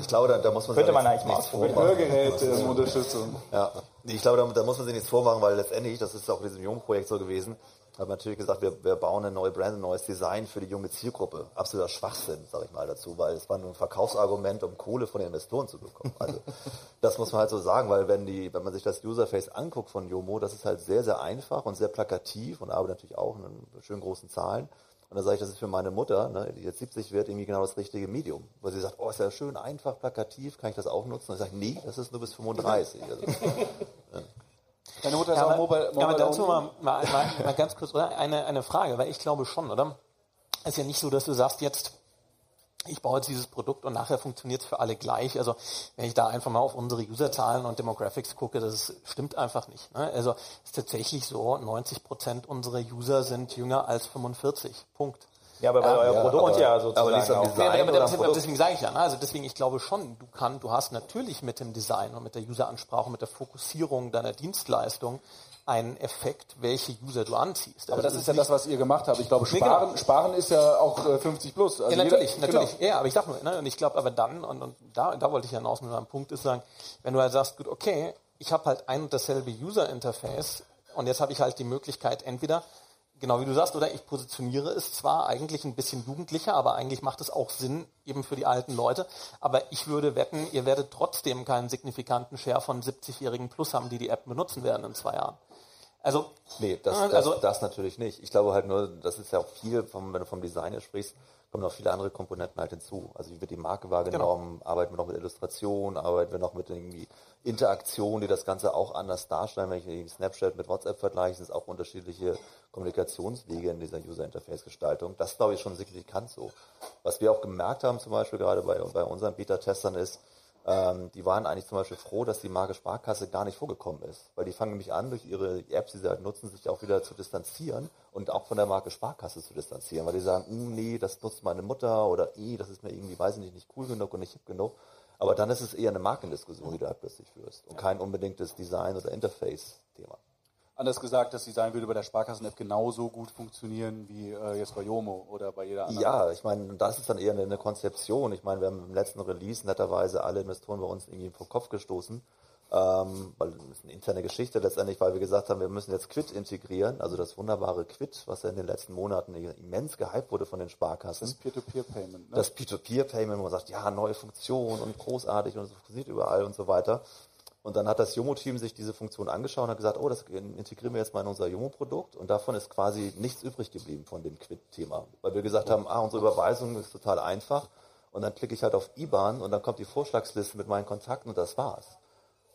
ich glaube, da, da muss man Könnte sich man nichts- eigentlich nichts mal mit vormachen. Hörgerät-Unterstützung. Ja, ich glaube, da, da muss man sich nichts vormachen, weil letztendlich, das ist auch in diesem Jungprojekt so gewesen, haben natürlich gesagt, wir, wir bauen eine neue Brand, ein neues Design für die junge Zielgruppe. Absoluter Schwachsinn, sage ich mal dazu, weil es war nur ein Verkaufsargument, um Kohle von den Investoren zu bekommen. Also das muss man halt so sagen, weil wenn die, wenn man sich das Userface anguckt von Yomo, das ist halt sehr, sehr einfach und sehr plakativ und arbeitet natürlich auch in schönen großen Zahlen. Und dann sage ich, das ist für meine Mutter, ne, die jetzt 70 wird, irgendwie genau das richtige Medium. Weil sie sagt, oh, ist ja schön einfach, plakativ, kann ich das auch nutzen? Und ich sage, nee, das ist nur bis 35. Also, Deine Mutter ist Ja, auch aber, mobile, ja, mobile aber dazu mal, mal, mal, mal ganz kurz, oder? Eine, eine Frage, weil ich glaube schon, oder? Es ist ja nicht so, dass du sagst jetzt, ich baue jetzt dieses Produkt und nachher funktioniert es für alle gleich. Also wenn ich da einfach mal auf unsere Userzahlen und Demographics gucke, das stimmt einfach nicht. Ne? Also es ist tatsächlich so, 90 Prozent unserer User sind jünger als 45. Punkt. Ja, aber weil euer ja, Produkt aber- ja aber sozusagen nicht so auch. Design Ja, aber Produkt? deswegen sage ich ja, ne? also deswegen, ich glaube schon, du kann, du hast natürlich mit dem Design und mit der Useransprache, mit der Fokussierung deiner Dienstleistung einen Effekt, welche User du anziehst. Aber Also das ist ja das, was ihr gemacht habt. Ich glaube, Nee, Sparen, genau. Sparen ist ja auch äh, 50 plus. Also ja, jeder- natürlich, genau. natürlich. Ja, aber ich sag nur, ne, und ich glaube aber dann, und, und da, da wollte ich hinaus mit meinem Punkt ist sagen, wenn du halt sagst, gut, okay, ich habe halt ein und dasselbe User-Interface und jetzt habe ich halt die Möglichkeit, entweder, genau wie du sagst, oder ich positioniere es zwar eigentlich ein bisschen jugendlicher, aber eigentlich macht es auch Sinn eben für die alten Leute, aber ich würde wetten, ihr werdet trotzdem keinen signifikanten Share von 70-Jährigen plus haben, die die App benutzen werden in zwei Jahren. Also, Nee, das, Ja, das, also- das natürlich nicht. Ich glaube halt nur, das ist ja auch viel, vom, wenn du vom Design her sprichst, kommen noch viele andere Komponenten halt hinzu. Also wie wird die Marke wahrgenommen, Genau. arbeiten wir noch mit Illustration, arbeiten wir noch mit irgendwie Interaktion, die das Ganze auch anders darstellen. Wenn ich Snapchat mit WhatsApp vergleiche, sind es auch unterschiedliche Kommunikationswege in dieser User-Interface-Gestaltung. Das ist, glaube ich, schon signifikant so. Was wir auch gemerkt haben, zum Beispiel gerade bei, bei unseren Beta-Testern ist, ähm, die waren eigentlich zum Beispiel froh, dass die Marke Sparkasse gar nicht vorgekommen ist. Weil die fangen nämlich an, durch ihre Apps, die sie halt nutzen, sich auch wieder zu distanzieren und auch von der Marke Sparkasse zu distanzieren. Weil die sagen, "Hm, nee, das nutzt meine Mutter oder eh, das ist mir irgendwie, weiß ich nicht, nicht cool genug und nicht hip genug. Aber dann ist es eher eine Markendiskussion, die du halt plötzlich führst und kein unbedingtes Design- oder Interface-Thema. Anders gesagt, das Design würde bei der Sparkassen-App genauso gut funktionieren wie äh, jetzt bei Yomo oder bei jeder anderen. Ja, ich meine, das ist dann eher eine, eine Konzeption. Ich meine, wir haben im letzten Release netterweise alle Investoren bei uns irgendwie vor Kopf gestoßen, ähm, weil das ist eine interne Geschichte letztendlich, weil wir gesagt haben, wir müssen jetzt Quid integrieren, also das wunderbare Quid, was ja in den letzten Monaten immens gehypt wurde von den Sparkassen. Das Peer-to-Peer-Payment. Ne? Das P2P-Payment, wo man sagt, ja, neue Funktion und großartig und es funktioniert überall und so weiter. Und dann hat das Jomo-Team sich diese Funktion angeschaut und hat gesagt, oh, das integrieren wir jetzt mal in unser Jomo-Produkt. Und davon ist quasi nichts übrig geblieben von dem Quid-Thema. Weil wir gesagt haben, ah, unsere Überweisung ist total einfach. Und dann klicke ich halt auf IBAN und dann kommt die Vorschlagsliste mit meinen Kontakten und das war's.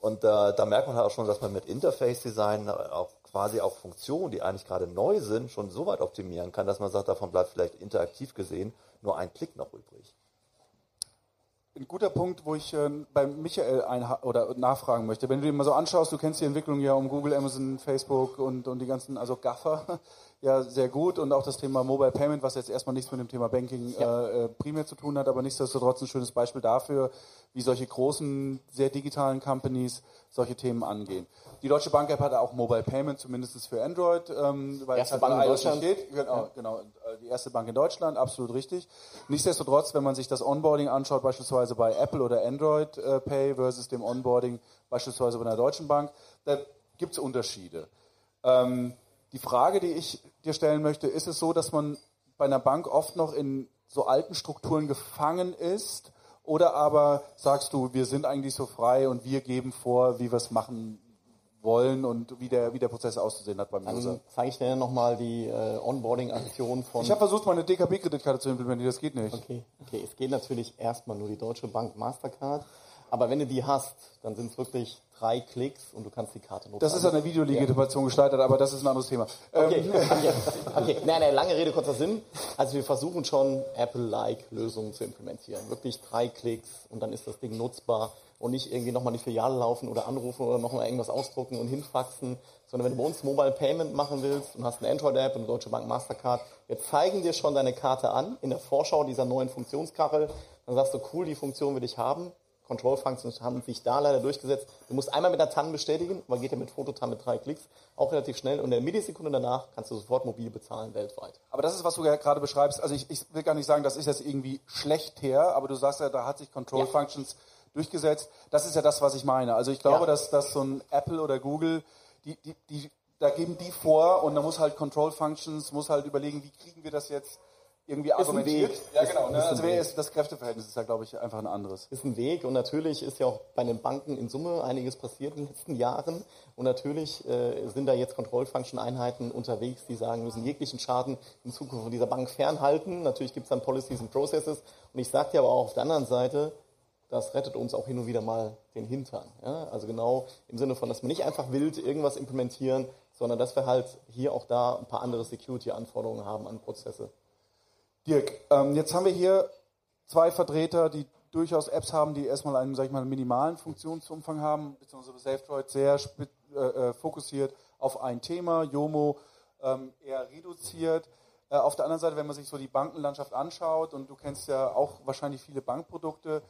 Und äh, da merkt man halt auch schon, dass man mit Interface-Design auch quasi auch Funktionen, die eigentlich gerade neu sind, schon so weit optimieren kann, dass man sagt, davon bleibt vielleicht interaktiv gesehen nur ein Klick noch übrig. Ein guter Punkt, wo ich äh, bei Michael oder nachfragen möchte. Wenn du dir mal so anschaust, du kennst die Entwicklung ja um Google, Amazon, Facebook und, und die ganzen, also Gaffer, ja sehr gut und auch das Thema Mobile Payment, was jetzt erstmal nichts mit dem Thema Banking äh, äh, primär zu tun hat, aber nichtsdestotrotz ein schönes Beispiel dafür, wie solche großen, sehr digitalen Companies solche Themen angehen. Die Deutsche Bank App hat auch Mobile Payment, zumindest für Android, ähm, weil Erste es halt Bank in Deutschland. steht. Genau, genau, äh, die erste Bank in Deutschland, absolut richtig. Nichtsdestotrotz, wenn man sich das Onboarding anschaut, beispielsweise bei Apple oder Android äh, Pay versus dem Onboarding beispielsweise bei einer Deutschen Bank, da gibt es Unterschiede. Ähm, die Frage, die ich dir stellen möchte, ist es so, dass man bei einer Bank oft noch in so alten Strukturen gefangen ist? Oder aber sagst du, wir sind eigentlich so frei und wir geben vor, wie wir es machen wollen und wie der, wie der Prozess auszusehen hat beim User? Dann zeige ich dir nochmal die äh, Onboarding-Aktion von... Ich habe versucht, meine DKB-Kreditkarte zu implementieren, das geht nicht. Okay, okay, es geht natürlich erstmal nur die Deutsche Bank Mastercard. Aber wenn du die hast, dann sind es wirklich drei Klicks und du kannst die Karte nutzen. Das ist an der Videolegitimation gescheitert, aber das ist ein anderes Thema. Okay, Ähm, okay, okay. Nein, nein, lange Rede, kurzer Sinn. Also wir versuchen schon Apple-like Lösungen zu implementieren. Wirklich drei Klicks und dann ist das Ding nutzbar und nicht irgendwie nochmal die Filiale laufen oder anrufen oder nochmal irgendwas ausdrucken und hinfaxen, sondern wenn du bei uns Mobile Payment machen willst und hast eine Android-App und eine Deutsche Bank Mastercard, wir zeigen dir schon deine Karte an in der Vorschau dieser neuen Funktionskachel. Dann sagst du, cool, die Funktion will ich haben. Control Functions haben sich da leider durchgesetzt. Du musst einmal mit der TAN bestätigen, aber geht ja mit Fototan mit drei Klicks auch relativ schnell und in der Millisekunde danach kannst du sofort mobil bezahlen weltweit. Aber das ist, was du ja gerade beschreibst. Also ich, ich will gar nicht sagen, das ist jetzt irgendwie schlecht her, aber du sagst ja, da hat sich Control Ja. Functions durchgesetzt. Das ist ja das, was ich meine. Also ich glaube, Ja. dass, dass so ein Apple oder Google, die, die, die, da geben die vor und da muss halt Control Functions, muss halt überlegen, wie kriegen wir das jetzt irgendwie ein argumentiert. Weg. Ja, Ist- genau. Ne? ist ein Also Weg. ist, das Kräfteverhältnis ist ja, glaube ich, einfach ein anderes. ist ein Weg und natürlich ist ja auch bei den Banken in Summe einiges passiert in den letzten Jahren und natürlich äh, sind da jetzt Control-Function-Einheiten unterwegs, die sagen, wir müssen jeglichen Schaden in Zukunft von dieser Bank fernhalten. Natürlich gibt es dann Policies und Processes und ich sage dir aber auch auf der anderen Seite, das rettet uns auch hin und wieder mal den Hintern. Ja? Also genau im Sinne von, dass wir nicht einfach wild irgendwas implementieren, sondern dass wir halt hier auch da ein paar andere Security-Anforderungen haben an Prozesse. Dirk, ähm, jetzt haben wir hier zwei Vertreter, die durchaus Apps haben, die erstmal einen, sag ich mal, minimalen Funktionsumfang haben, beziehungsweise SafeDroid sehr äh, äh, fokussiert auf ein Thema, Yomo ähm, eher reduziert. Äh, auf der anderen Seite, wenn man sich so die Bankenlandschaft anschaut, und du kennst ja auch wahrscheinlich viele Bankprodukte,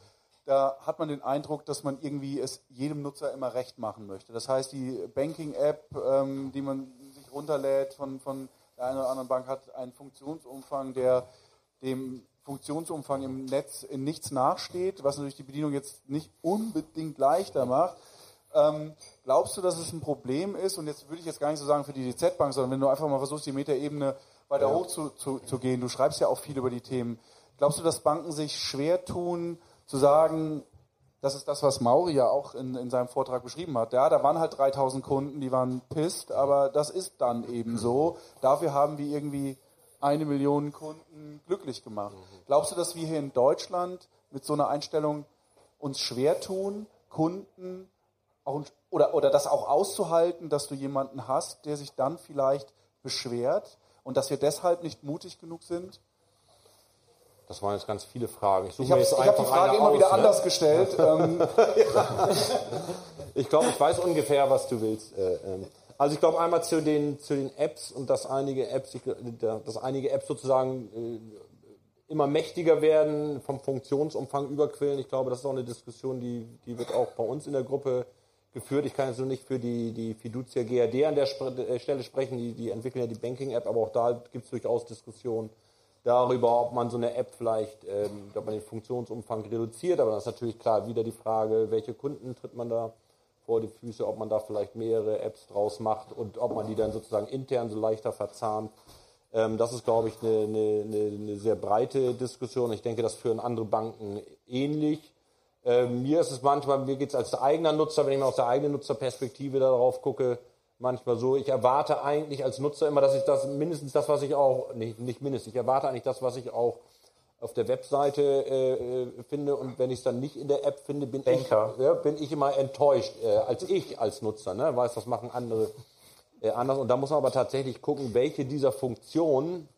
da hat man den Eindruck, dass man irgendwie es jedem Nutzer immer recht machen möchte. Das heißt, die Banking-App, ähm, die man sich runterlädt von, von der einen oder anderen Bank, hat einen Funktionsumfang, der dem Funktionsumfang im Netz in nichts nachsteht, was natürlich die Bedienung jetzt nicht unbedingt leichter macht. Ähm, glaubst du, dass es ein Problem ist? Und jetzt würde ich jetzt gar nicht so sagen für die DZ-Bank, sondern wenn du einfach mal versuchst, die Metaebene weiter hoch zu, zu, zu gehen, du schreibst ja auch viel über die Themen. Glaubst du, dass Banken sich schwer tun, zu sagen, das ist das, was Mauri ja auch in, in seinem Vortrag beschrieben hat. Ja, da waren halt 3000 Kunden, die waren pisst, aber das ist dann eben so. Dafür haben wir irgendwie eine Million Kunden glücklich gemacht. Glaubst du, dass wir hier in Deutschland mit so einer Einstellung uns schwer tun, Kunden auch, oder, oder das auch auszuhalten, dass du jemanden hast, der sich dann vielleicht beschwert und dass wir deshalb nicht mutig genug sind? Das waren jetzt ganz viele Fragen. Ich mir habe ich hab die Frage immer wieder aus, ne? anders gestellt. ähm, Ich glaube, ich weiß ungefähr, was du willst. Äh, ähm. Also ich glaube einmal zu den zu den Apps und dass einige Apps, ich, dass einige Apps sozusagen äh, immer mächtiger werden, vom Funktionsumfang überquillen. Ich glaube, das ist auch eine Diskussion, die die wird auch bei uns in der Gruppe geführt. Ich kann jetzt nur nicht für die die Fiducia GRD an der Spre äh, Stelle sprechen. Die die entwickeln ja die Banking App, aber auch da gibt es durchaus Diskussionen darüber, ob man so eine App vielleicht, ähm, ob man den Funktionsumfang reduziert. Aber das ist natürlich klar wieder die Frage, welche Kunden tritt man da vor die Füße, ob man da vielleicht mehrere Apps draus macht und ob man die dann sozusagen intern so leichter verzahnt. Ähm, das ist, glaube ich, eine, eine, eine, sehr breite Diskussion. Ich denke, das führen andere Banken ähnlich. Ähm, mir ist es manchmal, mir geht es als eigener Nutzer, wenn ich mal aus der eigenen Nutzerperspektive darauf gucke, manchmal so, ich erwarte eigentlich als Nutzer immer, dass ich das mindestens das, was ich auch, nicht, nicht mindestens, ich erwarte eigentlich das, was ich auch auf der Webseite äh, äh, finde und wenn ich es dann nicht in der App finde, bin ich ja, bin ich immer enttäuscht äh, als ich als Nutzer, ne, weiß, das machen andere äh, anders. Und da muss man aber tatsächlich gucken, welche dieser Funktionen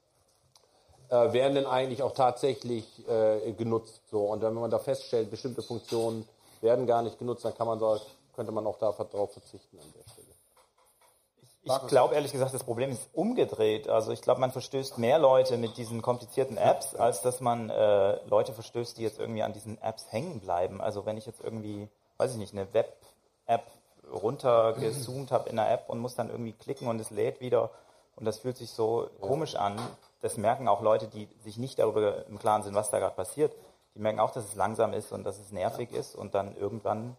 äh, werden denn eigentlich auch tatsächlich äh, genutzt so. Und wenn man da feststellt, bestimmte Funktionen werden gar nicht genutzt, dann kann man da könnte man auch da darauf verzichten an der Stelle. Ich glaube ehrlich gesagt, das Problem ist umgedreht. Also ich glaube, man verstößt mehr Leute mit diesen komplizierten Apps, als dass man äh, Leute verstößt, die jetzt irgendwie an diesen Apps hängen bleiben. Also wenn ich jetzt irgendwie, weiß ich nicht, eine Web-App runtergezoomt habe in der App und muss dann irgendwie klicken und es lädt wieder und das fühlt sich so komisch an. Das merken auch Leute, die sich nicht darüber im Klaren sind, was da gerade passiert. Die merken auch, dass es langsam ist und dass es nervig ist und dann irgendwann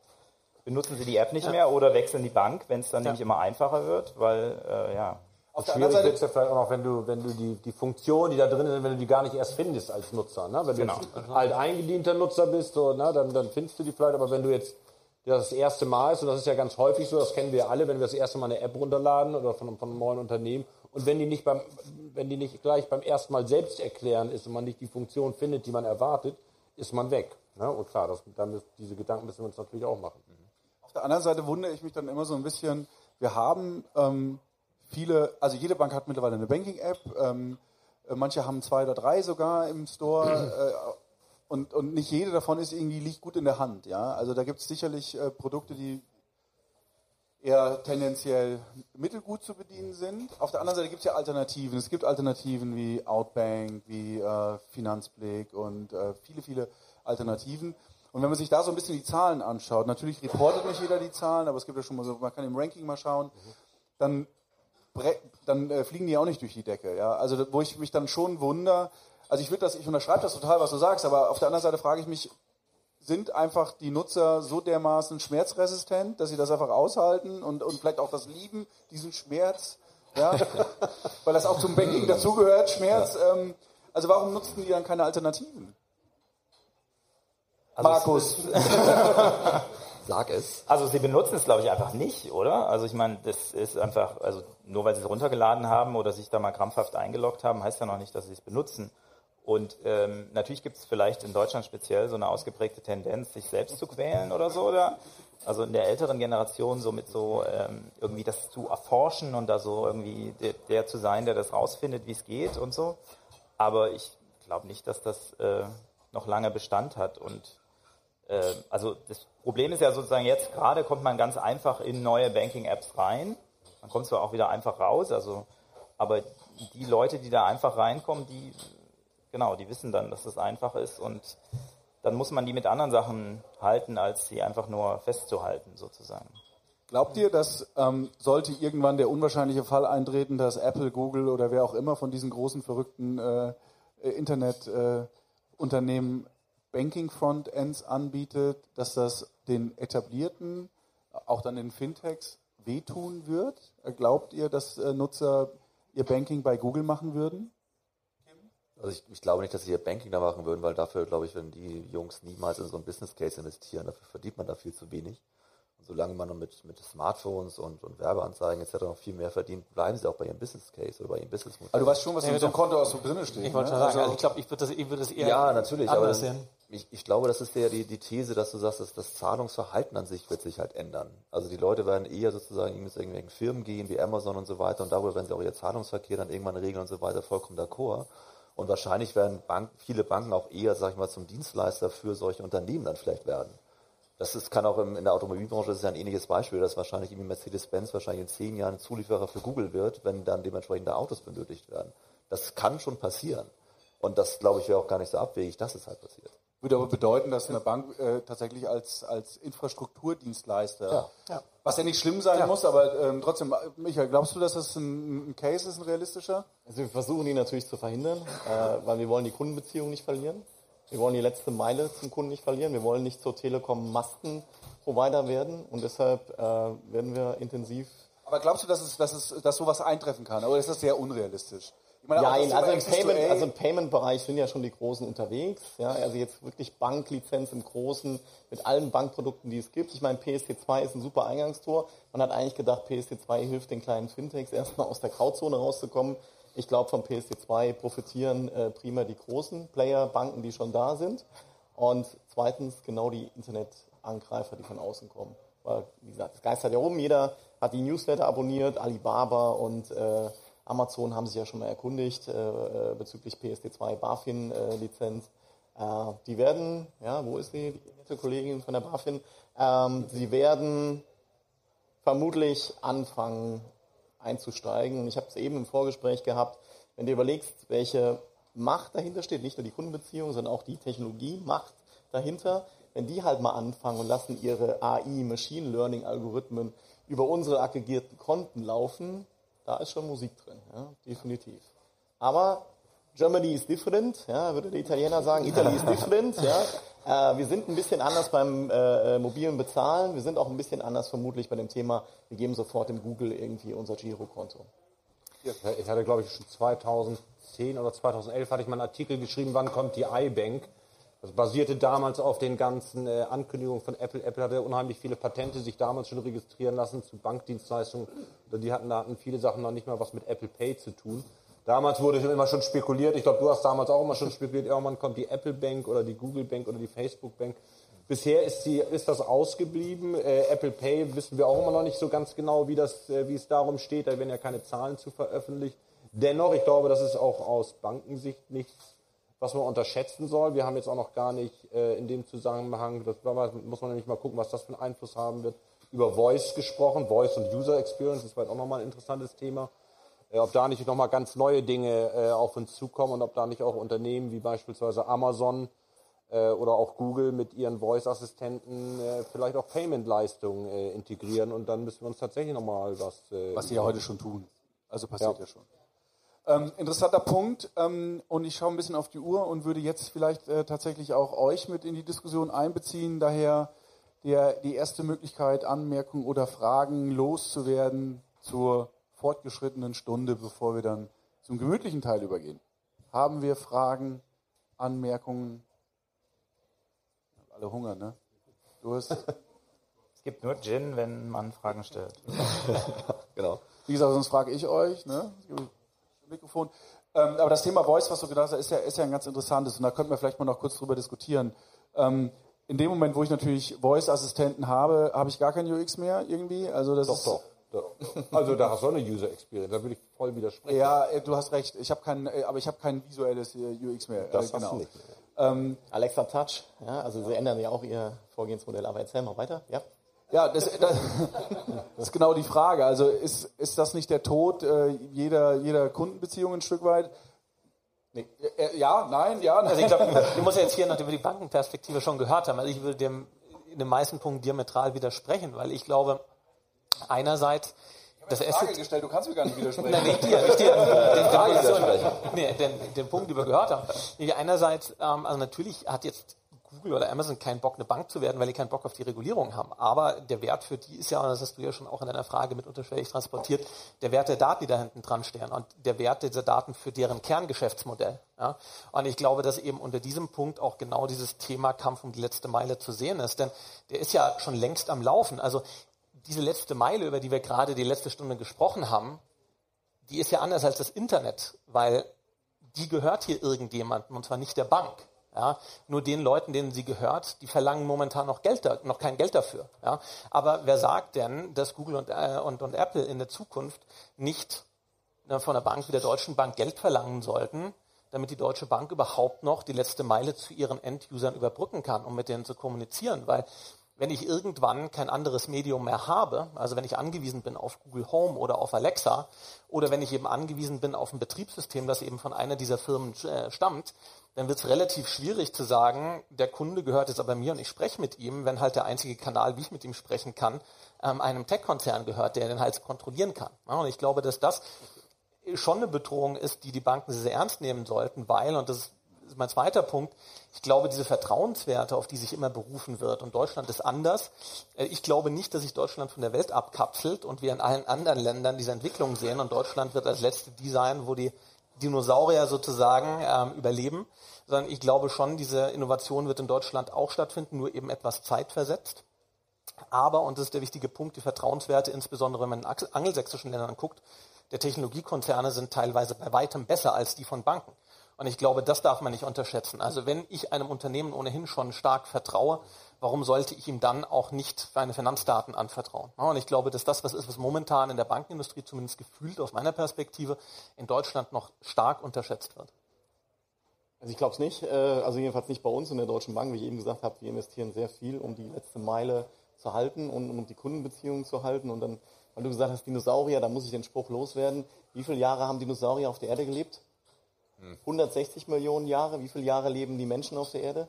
benutzen sie die App nicht mehr oder wechseln die Bank, wenn es dann nämlich immer einfacher wird, weil äh, ja. auf der Schwierig anderen wird ja vielleicht auch noch, wenn du, wenn du die, die Funktion, die da drin sind, wenn du die gar nicht erst findest als Nutzer. Ne? Wenn du Genau. jetzt alt eingedienter Nutzer bist, so, ne, dann, dann findest du die vielleicht, aber wenn du jetzt das, das erste Mal ist, und das ist ja ganz häufig so, das kennen wir alle, wenn wir das erste Mal eine App runterladen oder von, von einem neuen Unternehmen und wenn die nicht beim, wenn die nicht gleich beim ersten Mal selbst erklären ist und man nicht die Funktion findet, die man erwartet, ist man weg. Ne? Und klar, das, dann diese Gedanken müssen wir uns natürlich auch machen. Auf der anderen Seite wundere ich mich dann immer so ein bisschen, wir haben ähm, viele, also jede Bank hat mittlerweile eine Banking-App, ähm, äh, manche haben zwei oder drei sogar im Store äh, und, und nicht jede davon ist irgendwie liegt gut in der Hand. Ja? Also da gibt es sicherlich äh, Produkte, die eher tendenziell mittelgut zu bedienen sind. Auf der anderen Seite gibt es ja Alternativen. Es gibt Alternativen wie Outbank, wie äh, Finanzblick und äh, viele, viele Alternativen. Und wenn man sich da so ein bisschen die Zahlen anschaut, natürlich reportet nicht jeder die Zahlen, aber es gibt ja schon mal so, man kann im Ranking mal schauen, dann, dann äh, fliegen die auch nicht durch die Decke. Ja? Also wo ich mich dann schon wundere, also ich würde das, ich unterschreibe das total, was du sagst, aber auf der anderen Seite frage ich mich, sind einfach die Nutzer so dermaßen schmerzresistent, dass sie das einfach aushalten und, und vielleicht auch das lieben, diesen Schmerz, ja, weil das auch zum Banking dazugehört, Schmerz. Ähm, also warum nutzen die dann keine Alternativen? Also Markus. Sag es. Also sie benutzen es, glaube ich, einfach nicht, oder? Also ich meine, das ist einfach, also nur weil sie es runtergeladen haben oder sich da mal krampfhaft eingeloggt haben, heißt ja noch nicht, dass sie es benutzen. Und ähm, natürlich gibt es vielleicht in Deutschland speziell so eine ausgeprägte Tendenz, sich selbst zu quälen oder so. Oder? Also in der älteren Generation so mit so ähm, irgendwie das zu erforschen und da so irgendwie der, der zu sein, der das rausfindet, wie es geht und so. Aber ich glaube nicht, dass das äh, noch lange Bestand hat. Und äh, also das Problem ist ja sozusagen jetzt gerade kommt man ganz einfach in neue Banking-Apps rein. Man kommt zwar auch wieder einfach raus, also aber die Leute, die da einfach reinkommen, die genau, die wissen dann, dass das einfach ist und dann muss man die mit anderen Sachen halten, als sie einfach nur festzuhalten, sozusagen. Glaubt ihr, dass ähm, sollte irgendwann der unwahrscheinliche Fall eintreten, dass Apple, Google oder wer auch immer von diesen großen verrückten äh, Internetunternehmen äh, Banking Frontends anbietet, dass das den etablierten, auch dann den Fintechs wehtun wird? Glaubt ihr, dass äh, Nutzer ihr Banking bei Google machen würden? Also ich, ich glaube nicht, dass sie ihr Banking da machen würden, weil dafür, glaube ich, wenn die Jungs niemals in so ein Business Case investieren, dafür verdient man da viel zu wenig. Und solange man noch mit, mit Smartphones und, und Werbeanzeigen etc. noch viel mehr verdient, bleiben sie auch bei ihrem Business Case oder bei ihrem Business Modell. Aber du weißt schon, was ja, in so einem Konto aus so drin steht. Ich wollte ne? sagen, also, ich glaube, ich würde das, ich würde das eher Ja, natürlich, aber ich, ich glaube, das ist ja die, die These, dass du sagst, dass das Zahlungsverhalten an sich wird sich halt ändern. Also die Leute werden eher sozusagen mit irgendwelchen Firmen gehen, wie Amazon und so weiter, und darüber werden sie auch ihr Zahlungsverkehr dann irgendwann regeln und so weiter, vollkommen d'accord. Und wahrscheinlich werden Bank, viele Banken auch eher, sag ich mal, zum Dienstleister für solche Unternehmen dann vielleicht werden. Das ist, kann auch im, in der Automobilbranche, das ist ja ein ähnliches Beispiel, dass wahrscheinlich irgendwie Mercedes-Benz wahrscheinlich in zehn Jahren Zulieferer für Google wird, wenn dann dementsprechend da Autos benötigt werden. Das kann schon passieren. Und das, glaube ich, wäre auch gar nicht so abwegig, dass es halt passiert. Würde aber bedeuten, dass eine Bank äh, tatsächlich als, als Infrastrukturdienstleister, ja. Ja. was ja nicht schlimm sein ja. muss, aber ähm, trotzdem, Michael, glaubst du, dass das ein, ein, Case ist, ein realistischer? Also wir versuchen ihn natürlich zu verhindern, äh, weil wir wollen die Kundenbeziehung nicht verlieren. Wir wollen die letzte Meile zum Kunden nicht verlieren. Wir wollen nicht zur Telekom Mastenprovider werden und deshalb äh, werden wir intensiv. Aber glaubst du, dass, es, dass, es, dass sowas eintreffen kann? Oder ist das sehr unrealistisch? Meine, ja, also im, Payment, also im Payment-Bereich sind ja schon die Großen unterwegs. Ja, also jetzt wirklich Banklizenz im Großen mit allen Bankprodukten, die es gibt. Ich meine, PSD2 ist ein super Eingangstor. Man hat eigentlich gedacht, PSD2 hilft den kleinen Fintechs erstmal aus der Grauzone rauszukommen. Ich glaube, vom PSD2 profitieren äh, prima die großen Player, Banken, die schon da sind. Und zweitens genau die Internetangreifer, die von außen kommen. Weil, wie gesagt, das Geist hat ja rum. Jeder hat die Newsletter abonniert, Alibaba und äh, Amazon haben sich ja schon mal erkundigt äh, äh bezüglich PSD2 BaFin-Lizenz. Äh, die werden, ja, wo ist die, die nette Kollegin von der BaFin? Ähm, sie werden vermutlich anfangen einzusteigen. Und ich habe es eben im Vorgespräch gehabt, wenn du überlegst, welche Macht dahinter steht, nicht nur die Kundenbeziehung, sondern auch die Technologiemacht dahinter, wenn die halt mal anfangen und lassen ihre AI, Machine Learning Algorithmen über unsere aggregierten Konten laufen, da ist schon Musik drin, ja, definitiv. Aber Germany is different, ja, würde der Italiener sagen, Italy is different, ja. Äh, wir sind ein bisschen anders beim äh, mobilen Bezahlen, wir sind auch ein bisschen anders vermutlich bei dem Thema, wir geben sofort im Google irgendwie unser Girokonto. Ich hatte, glaube ich, schon 2010 oder 2011 hatte ich mal einen Artikel geschrieben, wann kommt die iBank. Das basierte damals auf den ganzen äh, Ankündigungen von Apple. Apple hatte unheimlich viele Patente sich damals schon registrieren lassen zu Bankdienstleistungen. Die hatten, da hatten viele Sachen noch nicht mal was mit Apple Pay zu tun. Damals wurde immer schon spekuliert, ich glaube, du hast damals auch immer schon spekuliert, irgendwann kommt die Apple Bank oder die Google Bank oder die Facebook Bank. Bisher ist, die, ist das ausgeblieben. Äh, Apple Pay wissen wir auch immer noch nicht so ganz genau, wie, das, äh, wie es darum steht. Da werden ja keine Zahlen zu veröffentlicht. Dennoch, ich glaube, das ist auch aus Bankensicht nichts, was man unterschätzen soll. Wir haben jetzt auch noch gar nicht äh, in dem Zusammenhang, das muss man nämlich mal gucken, was das für einen Einfluss haben wird, über Voice gesprochen. Voice und User Experience ist vielleicht auch nochmal ein interessantes Thema. Äh, ob da nicht nochmal ganz neue Dinge äh, auf uns zukommen und ob da nicht auch Unternehmen wie beispielsweise Amazon äh, oder auch Google mit ihren Voice-Assistenten äh, vielleicht auch Payment-Leistungen äh, integrieren und dann müssen wir uns tatsächlich nochmal was... Äh, was sie ja heute schon tun. Also passiert ja, ja schon. Ähm, interessanter Punkt ähm, und ich schaue ein bisschen auf die Uhr und würde jetzt vielleicht äh, tatsächlich auch euch mit in die Diskussion einbeziehen. Daher der, die erste Möglichkeit, Anmerkungen oder Fragen loszuwerden zur fortgeschrittenen Stunde, bevor wir dann zum gemütlichen Teil übergehen. Haben wir Fragen, Anmerkungen? Alle Hunger, ne? Du hast. Es gibt nur Gin, wenn man Fragen stellt. genau. Wie gesagt, sonst frage ich euch, ne? Mikrofon. Ähm, aber das Thema Voice, was du gedacht hast, ist ja, ist ja ein ganz interessantes und da könnten wir vielleicht mal noch kurz drüber diskutieren. Ähm, in dem Moment, wo ich natürlich Voice-Assistenten habe, habe ich gar kein UX mehr irgendwie. Also das doch, ist, doch. Also da hast du eine User Experience, da würde ich voll widersprechen. Ja, äh, du hast recht. Ich habe kein, äh, aber ich habe kein visuelles äh, UX mehr. Das genau. hast du nicht. Ähm, Alexa Touch, ja, also sie ändern ja auch ihr Vorgehensmodell. Aber erzähl mal weiter. Ja. Ja, das, das, ist genau die Frage. Also ist, ist das nicht der Tod äh, jeder, jeder Kundenbeziehung ein Stück weit? Nee. Ja, nein, ja. Nein. Also ich glaube, du musst ja jetzt hier noch über die Bankenperspektive schon gehört haben. Also ich würde dem in den meisten Punkten diametral widersprechen, weil ich glaube, einerseits das Asset Frage gestellt, du kannst mir gar nicht widersprechen. Nein, nicht dir, nicht dir. den, nee, den, den Punkt, den wir gehört haben. Einerseits, ähm, also natürlich hat jetzt Google oder Amazon keinen Bock, eine Bank zu werden, weil die keinen Bock auf die Regulierung haben. Aber der Wert für die ist ja, und das hast du ja schon auch in deiner Frage mit unterschwellig transportiert, der Wert der Daten, die da hinten dran stehen und der Wert dieser Daten für deren Kerngeschäftsmodell. Ja? Und ich glaube, dass eben unter diesem Punkt auch genau dieses Thema Kampf um die letzte Meile zu sehen ist, denn der ist ja schon längst am Laufen. Also diese letzte Meile, über die wir gerade die letzte Stunde gesprochen haben, die ist ja anders als das Internet, weil die gehört hier irgendjemandem und zwar nicht der Bank. Ja, nur den Leuten, denen sie gehört, die verlangen momentan noch, Geld da, noch kein Geld dafür. Ja. Aber wer sagt denn, dass Google und, äh, und, und Apple in der Zukunft nicht äh, von der Bank wie der Deutschen Bank Geld verlangen sollten, damit die Deutsche Bank überhaupt noch die letzte Meile zu ihren Endusern überbrücken kann, um mit denen zu kommunizieren? Weil wenn ich irgendwann kein anderes Medium mehr habe, also wenn ich angewiesen bin auf Google Home oder auf Alexa oder wenn ich eben angewiesen bin auf ein Betriebssystem, das eben von einer dieser Firmen äh, stammt, dann wird es relativ schwierig zu sagen, der Kunde gehört jetzt aber mir und ich spreche mit ihm, wenn halt der einzige Kanal, wie ich mit ihm sprechen kann, ähm, einem Tech-Konzern gehört, der den halt kontrollieren kann. und ich glaube, dass das schon eine Bedrohung ist, die die Banken sehr ernst nehmen sollten, weil, und das ist mein zweiter Punkt. Ich glaube, diese Vertrauenswerte, auf die sich immer berufen wird, und Deutschland ist anders. Äh, ich glaube nicht, dass sich Deutschland von der Welt abkapselt und wir in allen anderen Ländern diese Entwicklung sehen und Deutschland wird als letzte die sein, wo die Dinosaurier sozusagen ähm, überleben, sondern ich glaube schon, diese Innovation wird in Deutschland auch stattfinden, nur eben etwas zeitversetzt. Aber, und das ist der wichtige Punkt, die Vertrauenswerte, insbesondere wenn man in angelsächsischen Ländern guckt, der Technologiekonzerne sind teilweise bei weitem besser als die von Banken. Und ich glaube, das darf man nicht unterschätzen. Also wenn ich einem Unternehmen ohnehin schon stark vertraue, warum sollte ich ihm dann auch nicht seine Finanzdaten anvertrauen? Und ich glaube, dass das was ist, was momentan in der Bankenindustrie zumindest gefühlt aus meiner Perspektive in Deutschland noch stark unterschätzt wird. Also ich glaube es nicht, äh, also jedenfalls nicht bei uns in der Deutschen Bank. Wie ich eben gesagt habe, wir investieren sehr viel, um die letzte Meile zu halten und um die Kundenbeziehungen zu halten. Und dann, weil du gesagt hast, Dinosaurier, da muss ich den Spruch loswerden. Wie viele Jahre haben Dinosaurier auf der Erde gelebt? 160 Millionen Jahre. Wie viele Jahre leben die Menschen auf der Erde?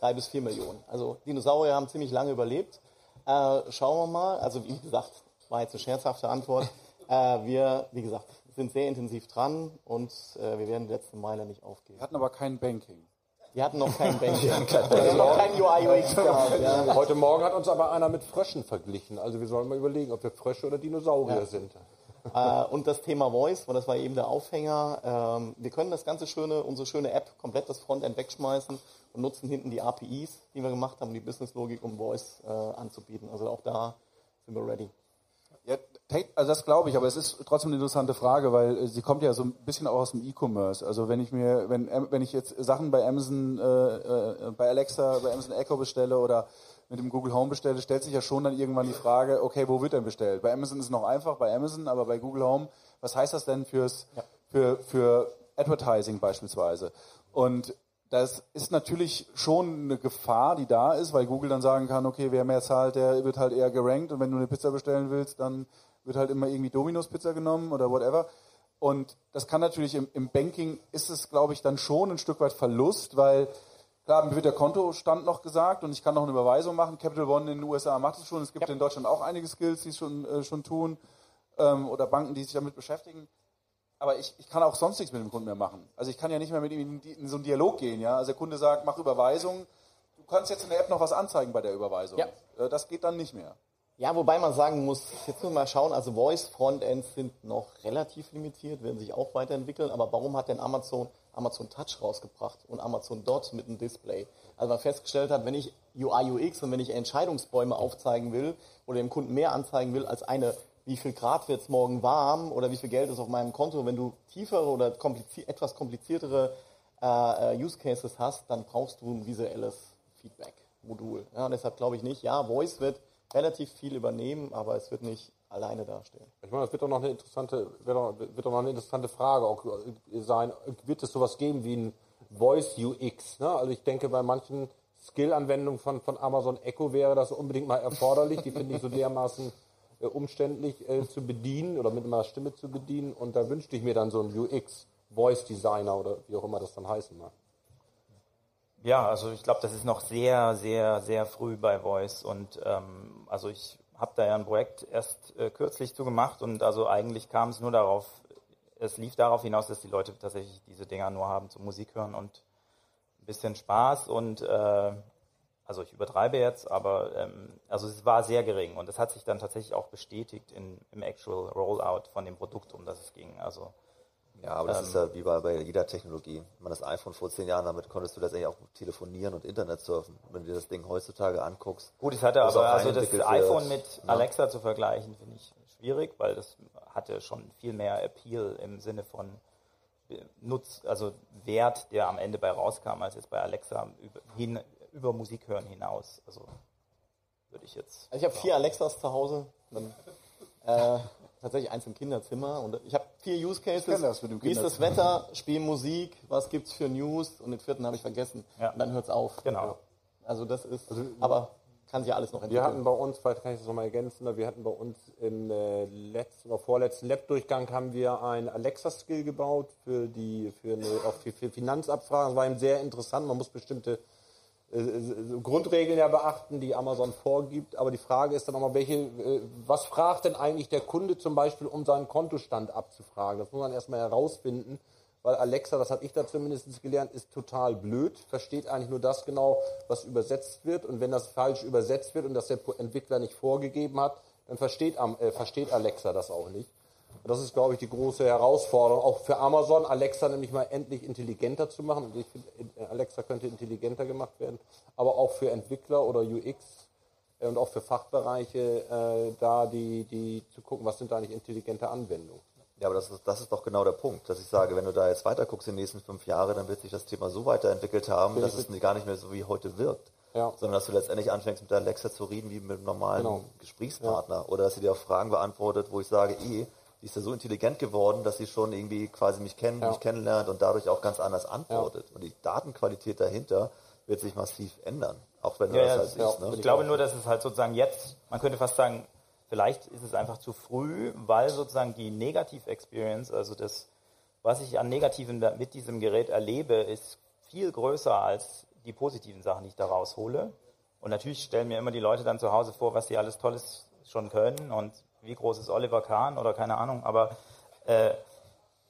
Drei bis vier Millionen. Also Dinosaurier haben ziemlich lange überlebt. Äh, schauen wir mal. Also wie gesagt, war jetzt eine scherzhafte Antwort. Äh, wir, wie gesagt, sind sehr intensiv dran und äh, wir werden die letzte Meile nicht aufgeben. Wir hatten aber kein Banking. Wir hatten noch kein Banking. wir hatten noch kein UI UX gehabt. Ja. Heute Morgen hat uns aber einer mit Fröschen verglichen. Also wir sollen mal überlegen, ob wir Frösche oder Dinosaurier ja. sind. Äh, und das Thema Voice, weil das war eben der Aufhänger. Ähm, wir können das ganze schöne, unsere schöne App komplett das Frontend wegschmeißen und nutzen hinten die APIs, die wir gemacht haben, die Businesslogik, um Voice äh, anzubieten. Also auch da sind wir ready. Ja, Also das glaube ich, aber es ist trotzdem eine interessante Frage, weil äh, sie kommt ja so ein bisschen auch aus dem E-Commerce. Also wenn ich mir, wenn, wenn ich jetzt Sachen bei Amazon, äh, äh, bei Alexa, bei Amazon Echo bestelle oder mit dem Google Home bestelle, stellt sich ja schon dann irgendwann die Frage, okay, wo wird denn bestellt? Bei Amazon ist es noch einfach, bei Amazon, aber bei Google Home, was heißt das denn fürs, ja. für, für Advertising beispielsweise? Und das ist natürlich schon eine Gefahr, die da ist, weil Google dann sagen kann, okay, wer mehr zahlt, der wird halt eher gerankt und wenn du eine Pizza bestellen willst, dann wird halt immer irgendwie Domino's Pizza genommen oder whatever. Und das kann natürlich im, im Banking ist es, glaube ich, dann schon ein Stück weit Verlust, weil mir wird der Kontostand noch gesagt und ich kann noch eine Überweisung machen. Capital One in den USA macht es schon. Es gibt ja. in Deutschland auch einige Skills, die es schon, äh, schon tun ähm, oder Banken, die sich damit beschäftigen. Aber ich, ich kann auch sonst nichts mit dem Kunden mehr machen. Also ich kann ja nicht mehr mit ihm in, in so einen Dialog gehen. Ja? Also der Kunde sagt, mach Überweisung. Du kannst jetzt in der App noch was anzeigen bei der Überweisung. Ja. Äh, das geht dann nicht mehr. Ja, wobei man sagen muss, jetzt müssen wir mal schauen, also Voice-Frontends sind noch relativ limitiert, werden sich auch weiterentwickeln, aber warum hat denn Amazon Amazon Touch rausgebracht und Amazon Dot mit einem Display? Also man festgestellt hat, wenn ich UI, UX und wenn ich Entscheidungsbäume aufzeigen will oder dem Kunden mehr anzeigen will als eine, wie viel Grad wird es morgen warm oder wie viel Geld ist auf meinem Konto, wenn du tiefere oder komplizier etwas kompliziertere äh, äh Use Cases hast, dann brauchst du ein visuelles Feedback-Modul. Ja, deshalb glaube ich nicht, ja, Voice wird relativ viel übernehmen, aber es wird nicht alleine dastehen. Ich meine, das wird doch noch eine interessante, wird doch, wird doch noch eine interessante Frage auch sein. Wird es sowas geben wie ein Voice UX? Ne? Also ich denke, bei manchen Skill-Anwendungen von, von Amazon Echo wäre das unbedingt mal erforderlich. Die finde ich so dermaßen äh, umständlich äh, zu bedienen oder mit einer Stimme zu bedienen. Und da wünschte ich mir dann so einen UX, Voice Designer oder wie auch immer das dann heißen mag. Ja, also ich glaube, das ist noch sehr, sehr, sehr früh bei Voice und ähm, also ich habe da ja ein Projekt erst äh, kürzlich zu gemacht und also eigentlich kam es nur darauf, es lief darauf hinaus, dass die Leute tatsächlich diese Dinger nur haben zum Musik hören und ein bisschen Spaß und äh, also ich übertreibe jetzt, aber ähm, also es war sehr gering und das hat sich dann tatsächlich auch bestätigt in, im Actual Rollout von dem Produkt, um das es ging. Also ja, aber das ähm, ist ja wie bei, bei jeder Technologie. Meine, das iPhone vor zehn Jahren, damit konntest du letztendlich auch telefonieren und Internet surfen. Wenn du dir das Ding heutzutage anguckst. Gut, ich hatte aber, also das iPhone mit ja. Alexa zu vergleichen, finde ich schwierig, weil das hatte schon viel mehr Appeal im Sinne von äh, Nutz, also Wert, der am Ende bei rauskam, als jetzt bei Alexa über, hin, über Musik hören hinaus. Also würde ich jetzt. Also ich habe vier Alexas zu Hause. Dann, äh, tatsächlich eins im Kinderzimmer und ich habe vier Use Cases. Das mit dem Wie ist das Wetter? Spiel Musik, was gibt's für News? Und den vierten habe ich vergessen. Ja. Und dann hört's auf. Genau. Also das ist, also, aber kann sich ja alles noch entwickeln. Wir hatten bei uns, vielleicht kann ich das nochmal ergänzen, wir hatten bei uns im äh, letzten oder vorletzten Lab-Durchgang haben wir ein Alexa-Skill gebaut für die, für eine, auch für, für Finanzabfragen. Das war eben sehr interessant. Man muss bestimmte Grundregeln ja beachten, die Amazon vorgibt. Aber die Frage ist dann auch mal, welche, äh, was fragt denn eigentlich der Kunde zum Beispiel, um seinen Kontostand abzufragen? Das muss man erstmal herausfinden, weil Alexa, das habe ich da zumindest gelernt, ist total blöd, versteht eigentlich nur das genau, was übersetzt wird. Und wenn das falsch übersetzt wird und das der Entwickler nicht vorgegeben hat, dann versteht, äh, versteht Alexa das auch nicht. Das ist, glaube ich, die große Herausforderung, auch für Amazon, Alexa nämlich mal endlich intelligenter zu machen. Und ich finde, Alexa könnte intelligenter gemacht werden, aber auch für Entwickler oder UX äh, und auch für Fachbereiche, äh, da die, die zu gucken, was sind da eigentlich intelligente Anwendungen. Ja, aber das ist, das ist doch genau der Punkt, dass ich sage, wenn du da jetzt weiter guckst in den nächsten fünf Jahren, dann wird sich das Thema so weiterentwickelt haben, dass es gar nicht mehr so wie heute wirkt. Ja. Sondern dass du letztendlich anfängst mit Alexa zu reden wie mit einem normalen genau. Gesprächspartner. Ja. Oder dass sie dir auch Fragen beantwortet, wo ich sage, eh, die ist ja so intelligent geworden, dass sie schon irgendwie quasi mich kennen, ja. mich kennenlernt und dadurch auch ganz anders antwortet. Ja. Und die Datenqualität dahinter wird sich massiv ändern. Auch wenn ja, das halt ist. Ne? Ich glaube nur, dass es halt sozusagen jetzt, man könnte fast sagen, vielleicht ist es einfach zu früh, weil sozusagen die Negativ-Experience, also das, was ich an Negativen mit diesem Gerät erlebe, ist viel größer als die positiven Sachen, die ich da raushole. Und natürlich stellen mir immer die Leute dann zu Hause vor, was sie alles Tolles schon können und wie groß ist Oliver Kahn oder keine Ahnung, aber äh,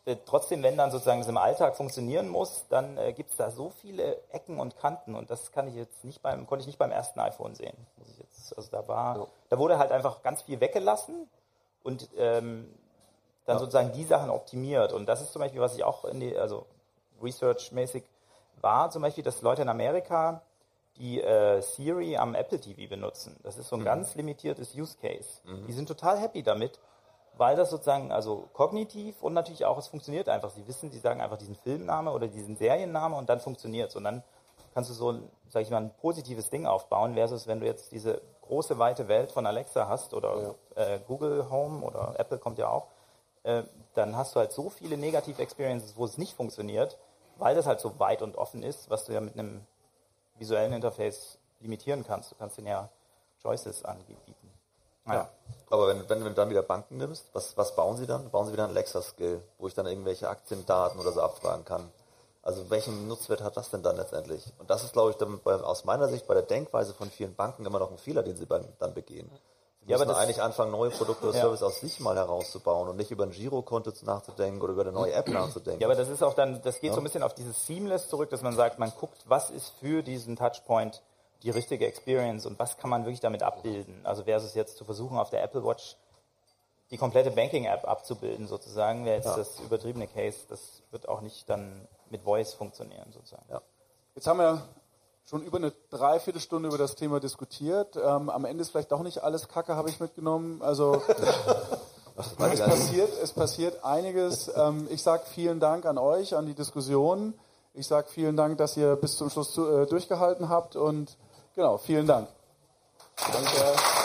äh, trotzdem, wenn dann sozusagen es im Alltag funktionieren muss, dann äh, gibt es da so viele Ecken und Kanten und das kann ich jetzt nicht beim, konnte ich nicht beim ersten iPhone sehen. Jetzt, also da war, ja. da wurde halt einfach ganz viel weggelassen und ähm, dann ja. sozusagen die Sachen optimiert. Und das ist zum Beispiel, was ich auch in die, also research-mäßig war, zum Beispiel, dass Leute in Amerika die äh, Siri am Apple TV benutzen. Das ist so ein mhm. ganz limitiertes Use Case. Mhm. Die sind total happy damit. weil das sozusagen, also kognitiv und natürlich auch, es funktioniert einfach. Sie wissen, sie sagen einfach diesen Filmname oder diesen Serienname und dann funktioniert es. Und dann kannst du so, sag ich mal, ein positives Ding aufbauen, versus wenn du jetzt diese große, weite Welt von Alexa hast oder ja. äh, Google Home oder Apple kommt ja auch, äh, dann hast du halt so viele negative Experiences, wo es nicht funktioniert, weil das halt so weit und offen ist, was du ja mit einem visuellen Interface limitieren kannst. Du kannst den ja Choices anbieten. Ja. Aber wenn, wenn, du dann wieder Banken nimmst, was, was bauen sie dann? Bauen sie wieder ein Alexa-Skill, wo ich dann irgendwelche Aktiendaten oder so abfragen kann. Also welchen Nutzwert hat das denn dann letztendlich? Und das ist, glaube ich, dann bei, aus meiner Sicht bei der Denkweise von vielen Banken immer noch ein Fehler, den sie beim, dann begehen. Ja, aber eigentlich anfangen, neue Produkte oder ja. Service aus sich mal herauszubauen und nicht über ein Girokonto nachzudenken oder über eine neue App nachzudenken. Ja, aber das ist auch dann, das geht ja. so ein bisschen auf dieses Seamless zurück, dass man sagt, man guckt, was ist für diesen Touchpoint die richtige Experience und was kann man wirklich damit abbilden. Also wäre es jetzt zu versuchen, auf der Apple Watch die komplette Banking-App abzubilden, sozusagen, wäre jetzt ja. das übertriebene Case. Das wird auch nicht dann mit Voice funktionieren, sozusagen. Ja. Jetzt haben wir schon über eine Dreiviertelstunde über das Thema diskutiert. Ähm, am Ende ist vielleicht doch nicht alles Kacke, habe ich mitgenommen. Also es passiert, es passiert einiges. Ähm, ich sage vielen Dank an euch, an die Diskussion. Ich sage vielen Dank, dass ihr bis zum Schluss zu, äh, durchgehalten habt und Genau, vielen Dank. Danke.